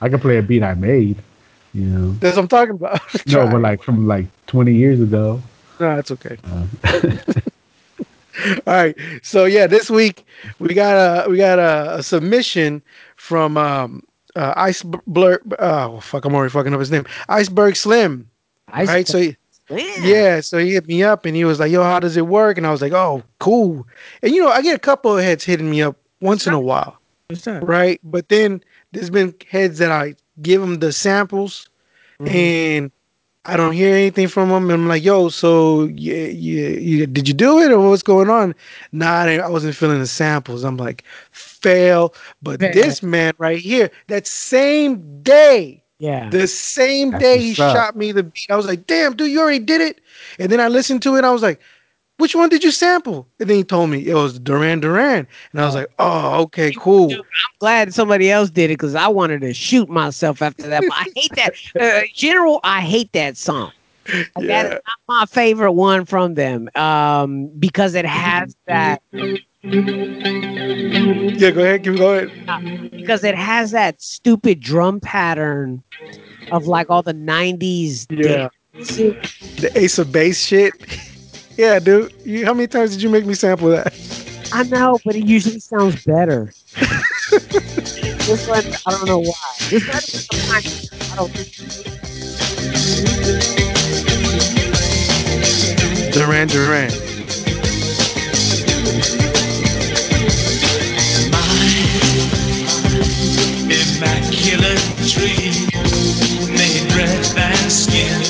C: I can play a beat I made. You know.
B: That's what I'm talking about.
C: No, but like from like 20 years ago.
B: No, it's okay.
C: Uh,
B: All right. So yeah, this week we got a we got a, a submission from um uh, Ice Blur. Oh fuck, I'm already fucking up his name. Iceberg Slim.
A: I
B: right. So he,
A: yeah.
B: so he hit me up and he was like, "Yo, how does it work?" And I was like, "Oh, cool." And you know, I get a couple of heads hitting me up once in a while, right? But then there's been heads that I give them the samples and I don't hear anything from them. And I'm like, yo, so yeah, yeah, yeah, did you do it or what's going on? Nah, I, I wasn't feeling the samples. I'm like, fail. But
A: Fail.
B: this man right here, that same day,
A: Yeah.
B: the same
C: That's
B: day he
C: up.
B: shot me the beat, I was like, damn, dude, you already did it. And then I listened to it. I was like, which one did you sample? And then he told me it was Duran Duran. And I was like, oh, okay, cool.
A: I'm glad somebody else did it because I wanted to shoot myself after that. But I hate that. Uh, general, I hate that song.
B: Yeah.
A: is not my favorite one from them um, because it has that
B: Yeah, go ahead, keep going.
A: because it has that stupid drum pattern of like all the '90s.
B: Yeah.
A: dance.
B: The Ace of Base shit. Yeah, dude. You, how many times did you make me sample that?
A: I know, but it usually sounds better. this one, I don't know why. This one, I don't.
B: Duran Duran.
E: My immaculate tree made breath and skin.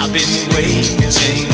E: I've been waiting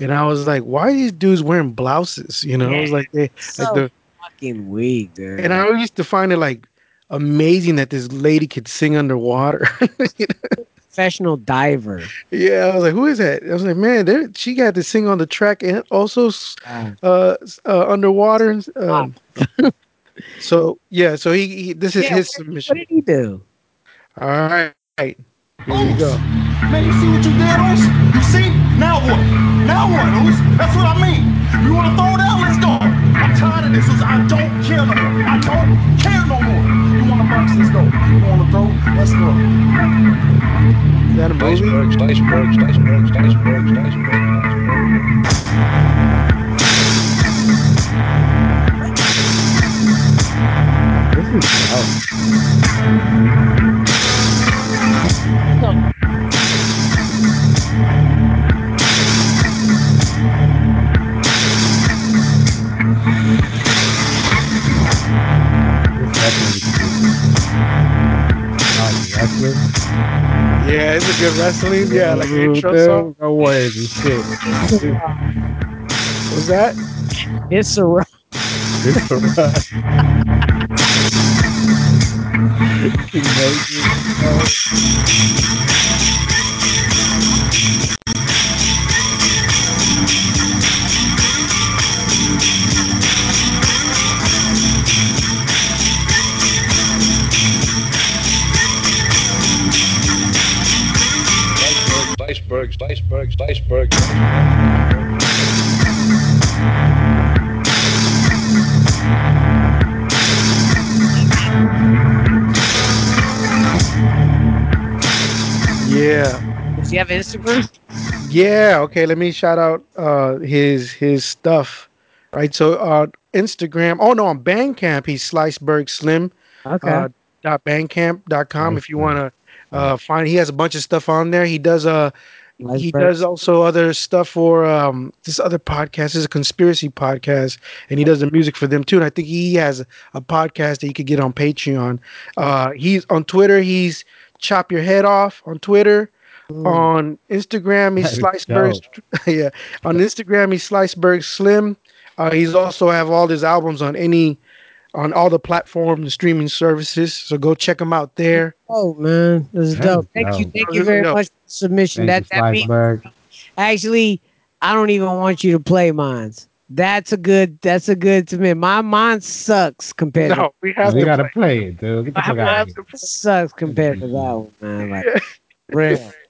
B: and I was like, why are these dudes wearing blouses? You know, I was like they
A: So
B: like the
A: fucking weak, dude.
B: and I used to find it like amazing that this lady could sing underwater. You know?
A: professional diver.
B: yeah, I was like, who is that? I was like, man, she got to sing on the track and also s-
A: Uh,
B: uh, underwater. and, Um, so yeah, so he, he this is
A: Yeah,
B: his
A: what
B: submission.
A: What did he do?
B: All right, here we go.
G: Man, you see what you did, Oos? You see? Now what? Now what, Oos? That's what I mean. You wanna throw down? Let's go. I'm tired of this, Oos. I don't care no more. I don't care no more. You wanna box? Let's go. You wanna throw? Let's go.
B: Is that a movie?
C: this is oh, this
B: Yeah, it's a good wrestling. Yeah, like an
C: Ooh,
B: intro
C: dude,
B: song.
C: No words and shit.
B: Was that?
A: It's a ro-
C: It's a rush. Amazing.
H: Sliceberg, Sliceberg, Sliceberg.
B: Yeah.
A: Does he have Instagram?
B: Yeah. Okay. Let me shout out uh his his stuff. Right. So uh Instagram. Oh no, on Bandcamp he's Sliceberg Slim.
A: Okay.
B: Uh, dot bandcamp.com if you want to uh find he has a bunch of stuff on there. He does uh he does also other stuff for um this other podcast. This is a conspiracy podcast and he does the music for them too and i think he has a podcast that you could get on patreon. Uh he's on twitter. He's chop your head off on twitter. On instagram he's sliceberg yeah. On instagram he's sliceberg slim. Uh he's also have all his albums on any on all the platforms and streaming services so go check him out there
A: Oh man, this is
C: That
A: dope. Thank you, thank you very
B: dope.
A: much for the submission.
C: Thank
A: that
C: you,
A: that means actually, I don't even want you to play mines. That's a good. That's a good to me. My mine sucks compared
B: no we have
C: We gotta
B: play.
C: play it, dude. Get the
A: to.
C: fuck out of here.
A: Mine sucks compared to that one, man. Like, real.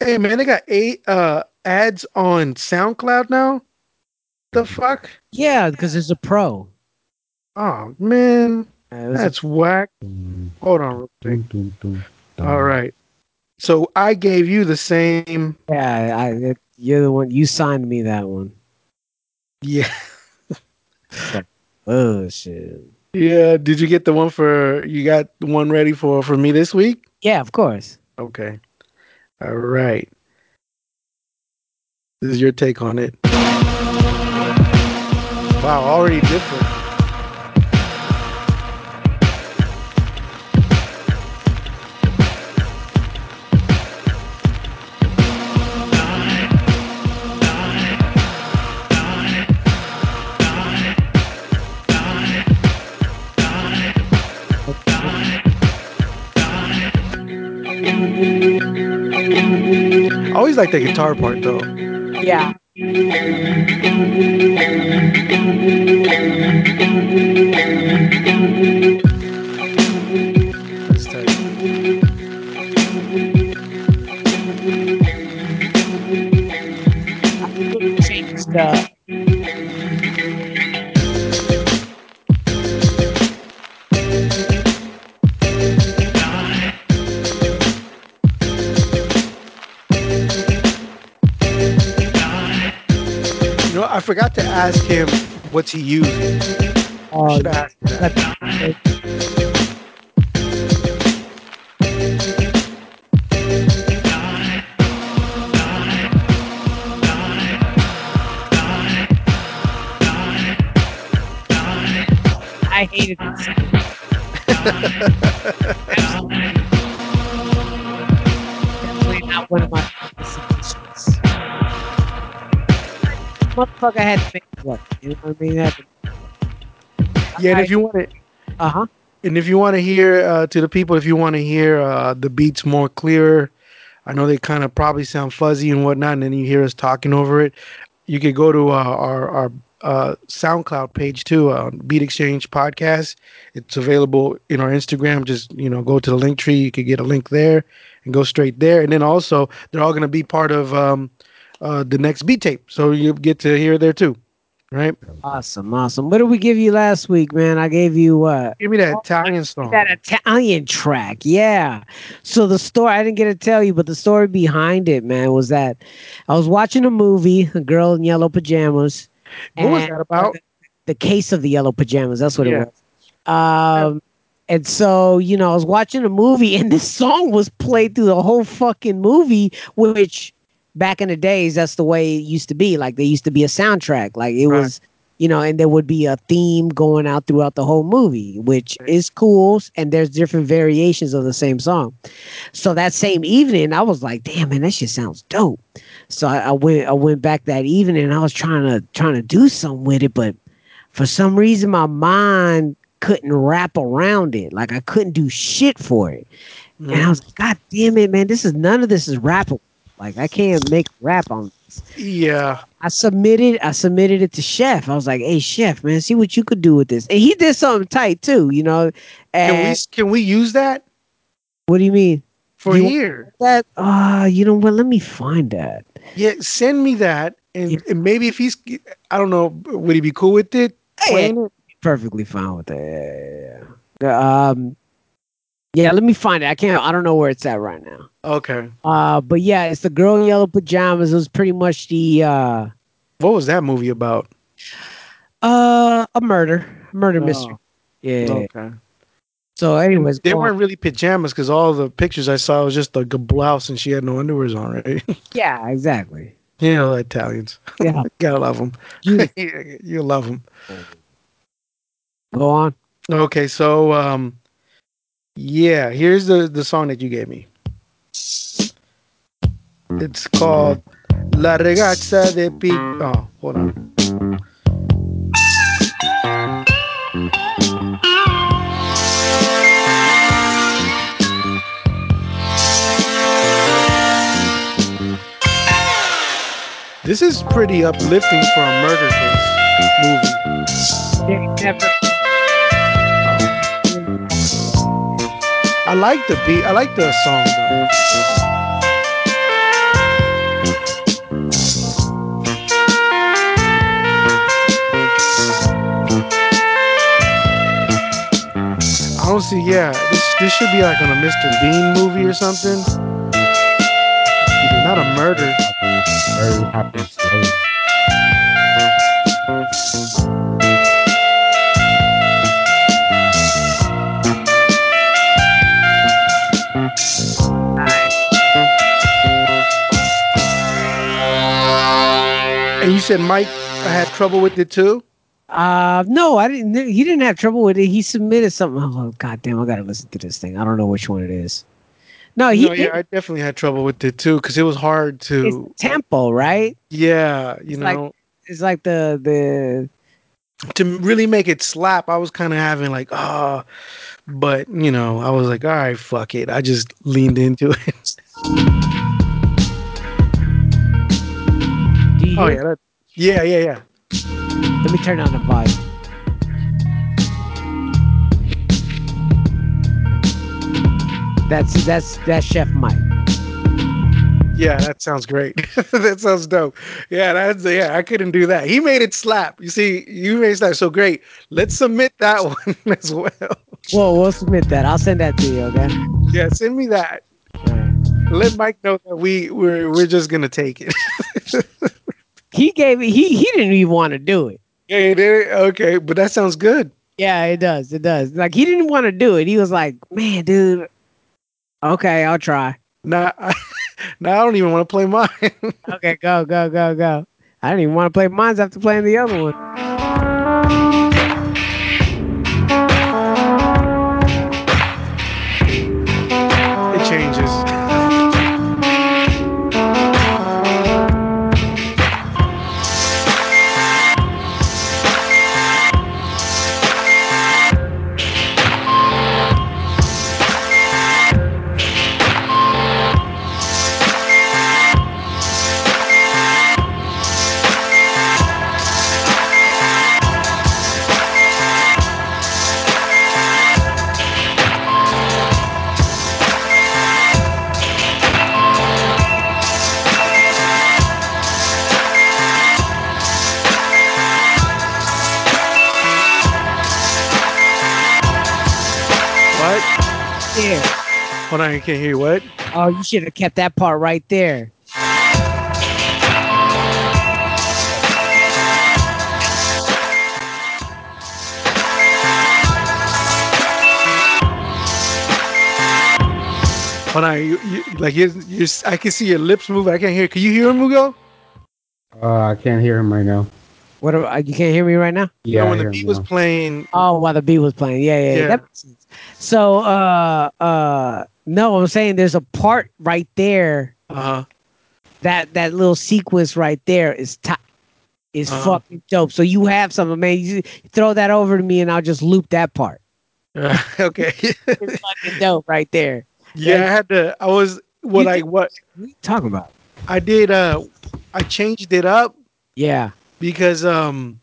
B: Hey man, they got eight uh ads on SoundCloud now. The fuck?
A: Yeah, because it's a pro.
B: Oh man,
A: it was a-
B: that's whack. Hold on. All right. So I gave you the same.
A: yeah, I, it, you're the one. You signed me that one.
B: Yeah.
A: Oh shit.
B: Yeah. Did you get the one for? You got one ready for for me this week?
A: Yeah, of course.
B: Okay. All right. This is your take on it. Wow, already different. Like the guitar part though.
A: Yeah.
B: That's tight.
A: Change stuff.
B: Forgot to ask him what's he using. That.
A: I hated this. Absolutely. Definitely not one of my Motherfucker had to make it work. You know what I mean? That,
B: Yeah, and if you want to,
A: uh huh.
B: and if you want to hear uh, to the people, if you want to hear uh, the beats more clearer, I know they kind of probably sound fuzzy and whatnot, and then you hear us talking over it. You could go to uh, our our uh, SoundCloud page too, uh, Beat Exchange Podcast. It's available in our Instagram. Just you know, go to the link tree. You could get a link there and go straight there. And then also, they're all going to be part of um, uh, the next beat tape, so you get to hear there too. Right?
A: Awesome, awesome. What did we give you last week, man? I gave you what?
B: Give me that Italian song.
A: That Italian track, yeah. So the story I didn't get to tell you, but the story behind it, man, was that I was watching a movie, a girl in yellow pajamas.
B: What was that about?
A: The case of the yellow pajamas. That's what
B: Yeah.
A: it was. Um, and so you know, I was watching a movie, and this song was played through the whole fucking movie, which back in the days, that's the way it used to be. Like there used to be a soundtrack, like it
B: Right.
A: was you know, and there would be a theme going out throughout the whole movie, which is cool. And there's different variations of the same song. So that same evening, I was like, "Damn, man, that shit sounds dope." So I, I went, I went back that evening, and I was trying to trying to do something with it, but for some reason, my mind couldn't wrap around it. Like I couldn't do shit for it, and I was like, "God damn it, man, this is none of this is rappable. Like I can't make rap on." This.
B: Yeah.
A: I submitted I submitted it to Chef. I was like, "Hey Chef, man, see what you could do with this." And he did something tight too, you know.
B: Can we
A: And
B: can we use that?
A: what do you mean?
B: for
A: You-
B: here.
A: That uh you know what? Let me find that.
B: Yeah, send me that, and,
A: Yeah.
B: and maybe if he's, I don't know, would he be cool with it?
A: Yeah, Perfectly fine with that. Yeah, yeah, yeah. Um yeah, let me find it. I can't I don't know where it's at right now.
B: Okay.
A: Uh but yeah, it's the girl in yellow pajamas. It was pretty much the uh
B: What was that movie about?
A: uh a murder. Murder mystery.
B: Oh,
A: Yeah.
B: Okay.
A: So anyways,
B: They weren't really pajamas because all the pictures I saw was just like a blouse and she had no underwears on, right?
A: yeah, exactly.
B: you know, Italians.
A: Yeah.
B: Gotta love them. You love them.
A: Go on.
B: Okay, so um, yeah, here's the the song that you gave me. It's called La Ragazza de Pi. Oh, hold on. This is pretty uplifting for a murder case movie.
A: Never
B: I like the beat. I like the song though. I don't see. Yeah, this this should be like on a Mr. Bean movie or something. Not a murder. Said Mike had trouble with it too.
A: Uh, no, I didn't. He didn't have trouble with it. He submitted something. Oh, God damn! I gotta listen to this thing. I don't know which one it is. No, he
B: no, yeah, I definitely had trouble with it too because it was hard
A: it's
B: to.
A: tempo, right?
B: Yeah, you
A: It's like-
B: know,
A: It's like the the
B: to really make it slap, I was kind of having like, ah, but you know, I was like, all right, fuck it. I just leaned into it. Oh yeah, that, yeah, yeah, yeah.
A: Let me turn on the volume. That's that's that's Chef Mike.
B: Yeah, that sounds great. that sounds dope. Yeah, that's yeah. I couldn't do that. He made it slap. You see, you made slap. So great. Let's submit that one as well.
A: Whoa, we'll submit that. I'll send that to you. Okay.
B: Yeah, send me that.
A: Alright.
B: Let Mike know that we we're we're just gonna take it.
A: He gave it. He he didn't even want to do it.
B: yeah, you did okay, but that sounds good.
A: Yeah, it does. It does. Like he didn't want to do it. He was like, "Man, dude, okay, I'll try."
B: Now, I, now I don't even want to play mine.
A: Okay, go, go, go, go. I didn't even want to play mines after playing the other one.
B: Can't hear you. what.
A: Oh, you should have kept that part right there.
B: Hold on, you, you like you, you, I can see your lips move. I can't hear. Can you hear him, Mugo?
C: Uh, I can't hear him right now.
A: What? am- uh, You can't hear me right now?
B: You
C: Yeah,
B: know,
C: I
B: when the
C: hear
B: beat was
C: now.
B: playing.
A: Oh, while the beat was playing. Yeah, yeah, yeah.
B: Yeah.
A: That makes sense. So, uh, uh, no, I'm saying there's a part right there.
B: Uh-huh.
A: That that little sequence right there is top. Is
B: Uh-huh.
A: fucking dope. So you have something, man. You throw that over to me, and I'll just loop that part.
B: okay.
A: It's fucking dope right there.
B: yeah, I had to. I was what
A: think-
B: what
A: What are you talking about?
B: I did. Uh, I changed it up
A: Yeah,
B: because um,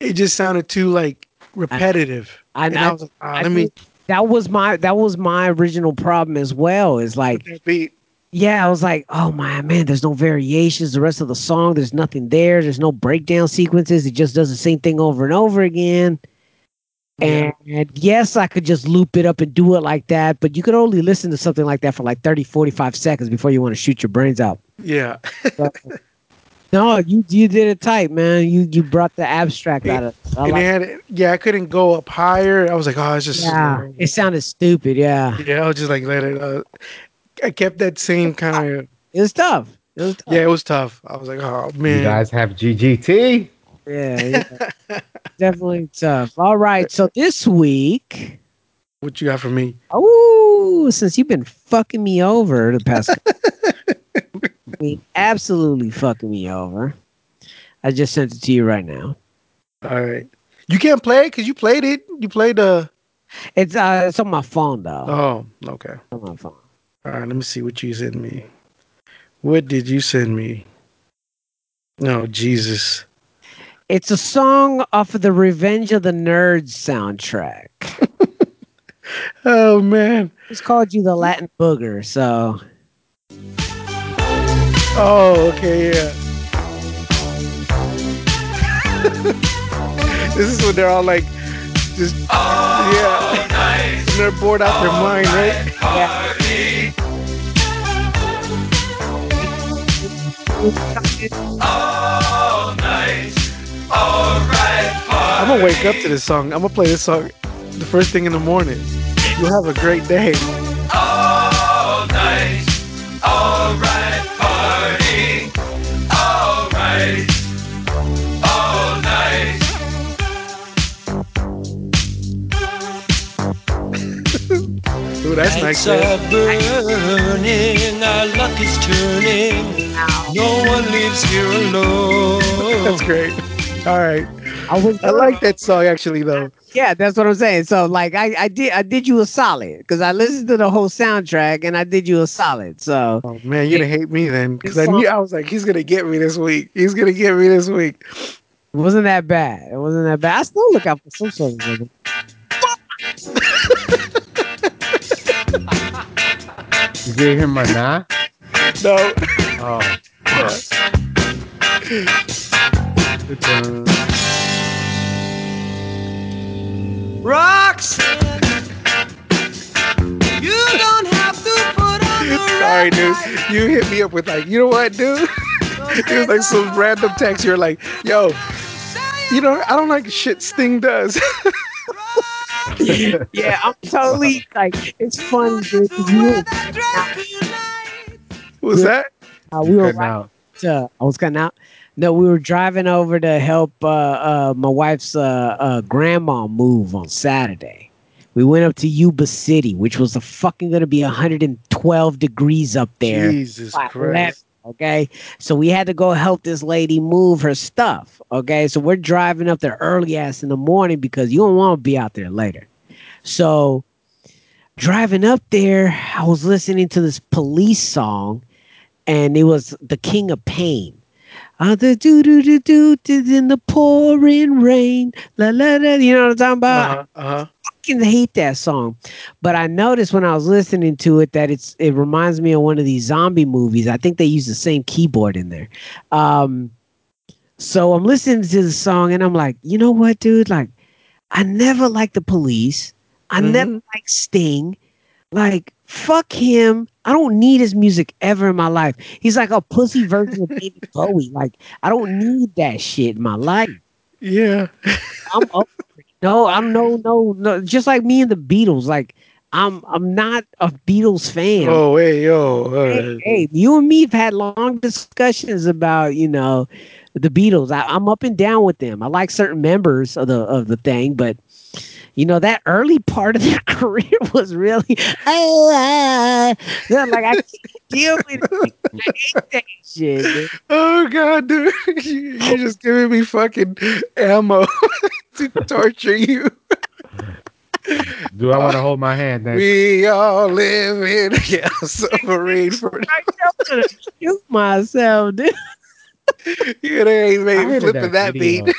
B: it just sounded too like repetitive.
A: I,
B: And
A: I,
B: I was like, ah,
A: I
B: let me
A: that was my that was my original problem as well. Is like
B: beat.
A: yeah, I was like, oh my man, there's no variations. The rest of the song, there's nothing there. There's no breakdown sequences. It just does the same thing over and over again. And yes, I could just loop it up and do it like that, but you could only listen to something like that for like 30, 45 seconds before you want to shoot your brains out.
B: Yeah.
A: No, you you did it tight, man. You you brought the abstract out of it. I
B: and
A: like-
B: they had, yeah, I couldn't go up higher. I was like, oh, it's just,
A: yeah, it sounded stupid. Yeah,
B: yeah, I was just like, let it, uh, I kept that same kind of,
A: it was tough. It was tough.
B: yeah, it was tough. I was like, oh, man.
C: You guys have GGT.
A: Yeah, yeah. definitely tough. All right, so this week,
B: What you got for me?
A: oh, since you've been fucking me over the past, Mean, absolutely fucking me over. I just sent it to you right now.
B: All right. You can't play it because you played it. You played the,
A: It's uh, it's on my phone though.
B: oh, okay.
A: On my phone.
B: All right, let me see what you sent me. What did you send me? No, Jesus.
A: It's a song off of the Revenge of the Nerds soundtrack.
B: Oh man.
A: It's called you the Latin Booger, so
B: Oh, okay, yeah. this is when they're all like, just yeah, and they're bored out their mind, right? I'm gonna wake up to this song. I'm gonna play this song the first thing in the morning. You'll have a great day. Ooh, that's nice. man.
I: burning, our luck is turning. No one lives here alone.
B: That's great. All right.
A: I was
B: I like that song actually though.
A: Yeah, that's what I'm saying. So like I, I did I did you a solid because I listened to the whole soundtrack and I did you a solid. So
B: Oh man, you're gonna hate me then because I knew I was like, he's gonna get me this week. He's gonna get me this week.
A: it wasn't that bad. It wasn't that bad. I still look out for some sort rhythm.
C: You him a nah?
B: No.
C: Oh.
I: Roxanne, you don't have to put on the
B: Sorry, dude. You hit me up with like, you know what, dude? it was like some random text. You're like, yo, you know, I don't like shit Sting does.
A: yeah, I'm totally like it's fun. dude. 'cause You were,
B: What was that?
A: uh, we were
C: Cutting out.
A: uh, I was cutting out. No, we were driving over to help uh, uh, my wife's uh, uh, grandma move on Saturday. We went up to Yuba City, which was a fucking gonna be 112 degrees up there.
B: Jesus Christ.
A: Okay, so we had to go help this lady move her stuff. Okay, so we're driving up there early ass in the morning because you don't want to be out there later. So driving up there, I was listening to this police song, and it was the King of Pain. Uh, the do do do do in the pouring rain, la la la. You know what I'm talking about?
B: Uh-huh. Uh-huh.
A: fucking hate that song. But I noticed when I was listening to it that it's it reminds me of one of these zombie movies. I think they use the same keyboard in there. Um so I'm listening to the song and I'm like, you know what, dude? Like, I never liked the police. I never liked Sting. Like, fuck him. I don't need his music ever in my life. He's like a pussy version of David Bowie. Like, I don't need that shit in my life.
B: Yeah.
A: I'm up. no, I'm no, no, no. Just like me and the Beatles, like I'm, I'm not a Beatles fan.
B: Oh, hey, yo.
A: Hey,
B: Uh,
A: hey, you and me have had long discussions about, you know, the Beatles. I, I'm up and down with them. I like certain members of the of the thing, but you know that early part of their career was really ah, ah. like I can't deal with it. I hate that shit. dude.
B: oh, God, dude. You- You're just giving me fucking ammo to torture you.
C: Do I want to hold my hand? Then?
B: We all live in yeah, submarine for
A: I'm gonna shoot myself, dude.
B: yeah, they ain't
C: I
B: made flipping that,
C: video.
B: beat.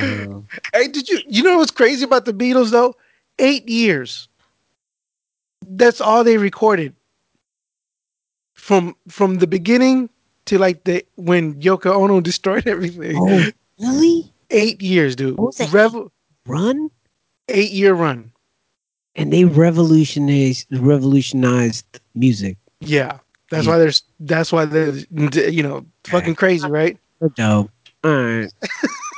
C: Uh,
B: Hey, did you you know what's crazy about the Beatles though? eight years. That's all they recorded. From from the beginning to like the when Yoko Ono destroyed everything.
A: Oh, really?
B: Eight years, dude.
A: What was that?
B: Rev-
A: Run?
B: eight year run.
A: And they revolutionized revolutionized music.
B: Yeah. That's
A: Yeah.
B: why there's that's why there's you know fucking crazy, right?
A: Dope. All right.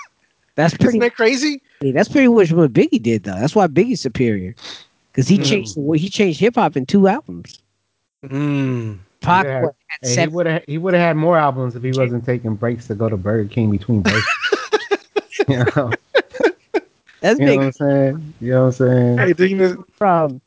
A: That's
B: Isn't
A: pretty.
B: that crazy?
A: That's pretty much what Biggie did, though. That's why Biggie's superior, because he
B: Mm.
A: changed he changed hip hop in two albums.
B: Mm.
A: Pac
C: Yeah.
A: had
C: Hey, he
A: seven.
C: would have he would have had more albums if he wasn't taking breaks to go to Burger King between breaks. you know,
A: That's
C: you know what I'm saying? You know what I'm saying?
B: Hey, do you know-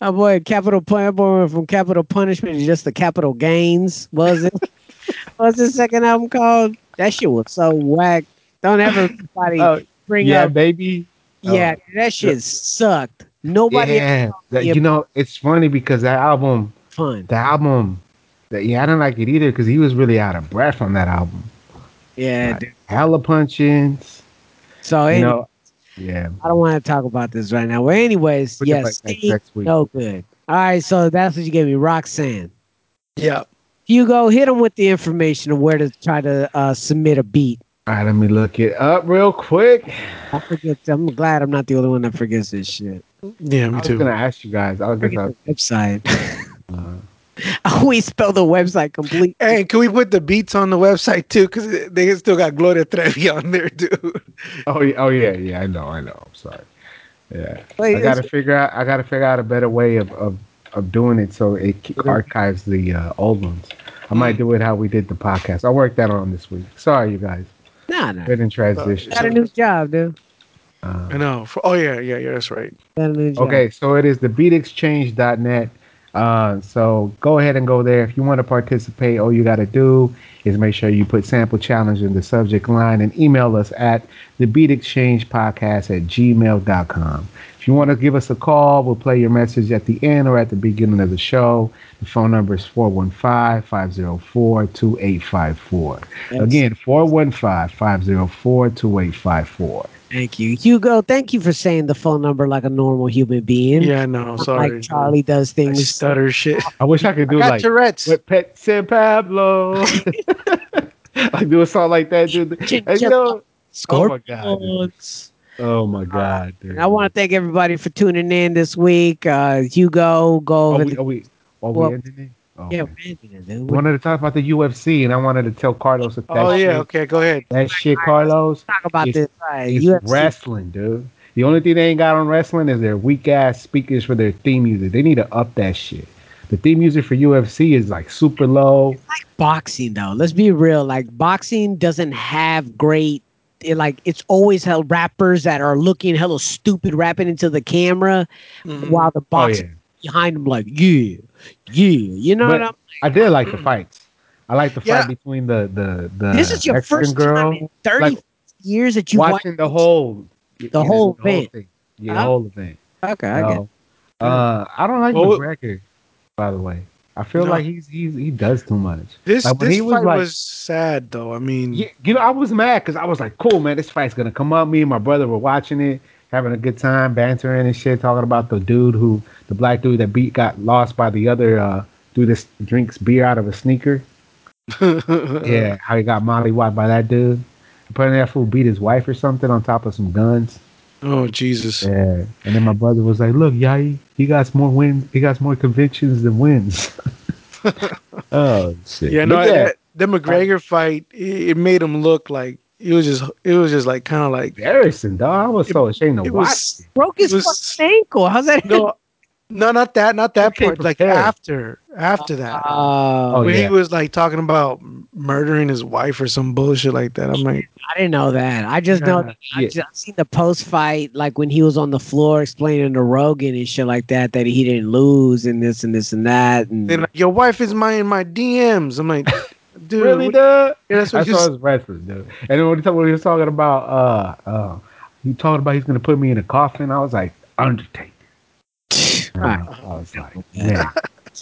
A: my boy Capital Pun boy from Capital Punishment is just the Capital Gains. Was it? What's his second album called? That shit was so whack. Don't ever somebody
C: Oh,
A: bring
C: yeah,
A: up.
C: baby.
A: Yeah, that shit sucked. Nobody
C: Yeah, that, you know, it's funny because that album,
A: fun.
C: the album, that yeah, I didn't like it either because he was really out of breath on that album.
A: Yeah,
C: Like, hella punchings.
A: So
C: You know, yeah.
A: I don't want to talk about this right now. But anyways,
C: We can
A: yes,
C: fight
A: Steve,
C: next week.
A: no good. All right, so that's what you gave me, Roxanne.
B: Yeah.
A: Hugo, hit him with the information of where to try to uh, submit a beat.
C: All right, let me look it up real quick.
A: I forget. I'm glad I'm not the only one that forgets this shit.
B: Yeah, me too.
C: I
B: me
C: was gonna ask you guys. I was
A: Forget
C: gonna.
A: the website. I always spell the website complete.
B: Hey, can we put the beats on the website too? Because they still got Gloria Trevi on there, dude.
C: Oh yeah, oh yeah, yeah. I know, I know. I'm sorry. Yeah,
A: Wait,
C: I gotta figure out. I gotta figure out a better way of of, of doing it so it archives the uh, old ones. I might do it how we did the podcast. I'll work that on this week. Sorry, you guys.
A: Nah, nah.
C: Good in transition.
A: Got a new job, dude.
C: Uh,
B: I know. For, oh yeah, yeah, yeah. That's right.
A: Got a new job.
C: Okay, so it is the beatexchange.net. Uh, so go ahead and go there. If you want to participate, all you got to do is make sure you put sample challenge in the subject line and email us at the beat exchange podcast at gmail.com. If you want to give us a call, we'll play your message at the end or at the beginning of the show. The phone number is 415 504 2854. Again, 415 504 2854.
A: Thank you, Hugo. Thank you for saying the phone number like a normal human being.
B: Yeah, no, sorry.
A: Like Charlie does
B: I
A: things.
B: stutter shit.
C: I wish I could do
B: I got
C: like
B: Tourette's.
C: with Pet San Pablo. like do a song like that, dude. And, you know, oh my god, dude.
A: Scorpions.
C: oh my god, dude.
A: And I want to thank everybody for tuning in this week. Uh, Hugo, go
C: Oh,
A: over
C: we,
A: the.
C: oh, we, oh,
A: Well,
C: we ended it. Oh,
A: yeah,
C: okay.
A: we're ending it, dude.
C: I wanted to talk about the UFC, and I wanted to tell Carlos that, that
B: Oh
C: shit,
B: yeah, okay, go ahead.
C: that shit, Carlos,
A: talk about
C: it's-
A: this. Right,
C: is
A: UFC.
C: wrestling, dude. The only thing they ain't got on wrestling is their weak ass speakers for their theme music. They need to up that shit. The theme music for UFC is like super low.
A: Like boxing though. Let's be real. Like boxing doesn't have great. It, like it's always held rappers that are looking hella stupid rapping into the camera,
B: Mhm.
A: while the
C: Oh yeah.
A: behind them like yeah, yeah. You know
C: But
A: what I'm?
C: I did like the fights. I like the
B: Yeah.
C: fight between the the the
A: This is your
C: Mexican
A: first
C: girl.
A: time in thirty
C: like,
A: years that you
C: watching the whole
A: The whole event.
C: thing. Yeah, the
A: Huh?
C: whole event.
A: Okay, I get.
C: No. Uh, I don't like
B: Well,
C: record By the way, I feel
B: No.
C: like he's he's he does too much.
B: This
C: Like,
B: this
C: was
B: fight
C: like-
B: was sad though. I mean,
C: Yeah, you know, I was mad because I was like, "Cool, man, this fight's gonna come up." Me and my brother were watching it, having a good time, bantering and shit, talking about the dude who, the black dude that beat, got lost by the other uh, dude that drinks beer out of a sneaker. Yeah, how he got mollywopped by that dude. Apparently, that fool beat his wife or something on top of some guns.
B: Oh Jesus.
C: Yeah, and then my brother was like, "Look, Yai, he got more wins. He got more convictions than wins." oh shit!
B: Yeah, no,
C: But
B: that, the McGregor fight it, it made him look like it was just it was just like kind of like
C: embarrassing, dog. I was so ashamed to
B: it
C: watch.
B: was
A: Broke his
B: It was-
A: fucking ankle. How's that?
B: no, no, not that, not that
C: Okay,
B: part. Like after after that,
A: Oh,
C: Oh,
B: when
C: yeah.
B: he was like talking about murdering his wife or some bullshit like that. I'm like,
A: I didn't know that. I just know that I
C: Yeah.
A: just I seen the post fight, like when he was on the floor explaining to Rogan and shit like that, that he didn't lose and this and this and that. And
B: they're like, your wife is my in my DMs. I'm like, dude,
C: really,
B: what-
C: dude?
B: yeah, that's
C: I
B: what
C: saw
B: just
C: his wrestling, dude. And then when he, talk- when he was talking about, uh, uh, he talking about he's gonna put me in a coffin. I was like, Undertaker.
A: Right.
C: I was like, man.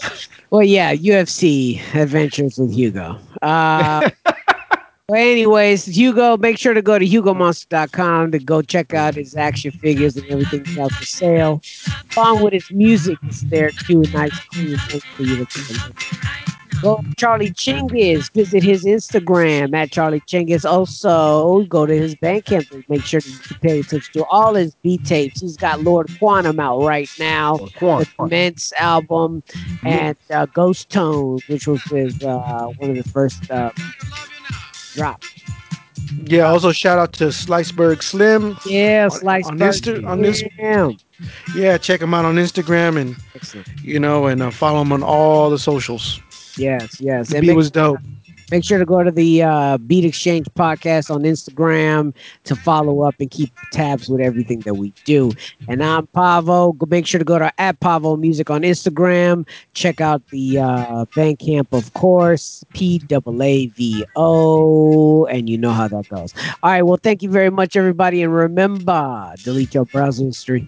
A: well, yeah, UFC Adventures with Hugo. Uh, anyways, Hugo, make sure to go to hugomonster.com to go check out his action figures and everything else for sale. Along with his music is there too. Nice clean for you to look. Go to Charlie Chinggis. Visit his Instagram at Charlie Chinggis. Also, go to his Bandcamp and make sure to pay attention to all his beat tapes. He's got Lord Quantum out right now.
C: Quantum.
A: The Commence album and uh, Ghost Tones, which was his uh, one of the first uh, drops.
B: Yeah. Also, shout out to Sliceberg Slim.
A: Yeah,
B: On-
A: Slice
B: on
A: Burger.
B: Insta- on this-
A: Damn.
B: Yeah, check him out on Instagram and
A: Excellent.
B: you know, and uh, follow him on all the socials.
A: Yes, yes.
B: The beat was dope.
A: make sure to go to the uh, Beat Exchange podcast on Instagram to follow up and keep tabs with everything that we do. And I'm Pavo. Go make sure to go to at Pavo Music on Instagram. Check out the uh, Bandcamp, of course, P A V O, and you know how that goes. All right. Well, thank you very much, everybody, and remember, delete your browser history.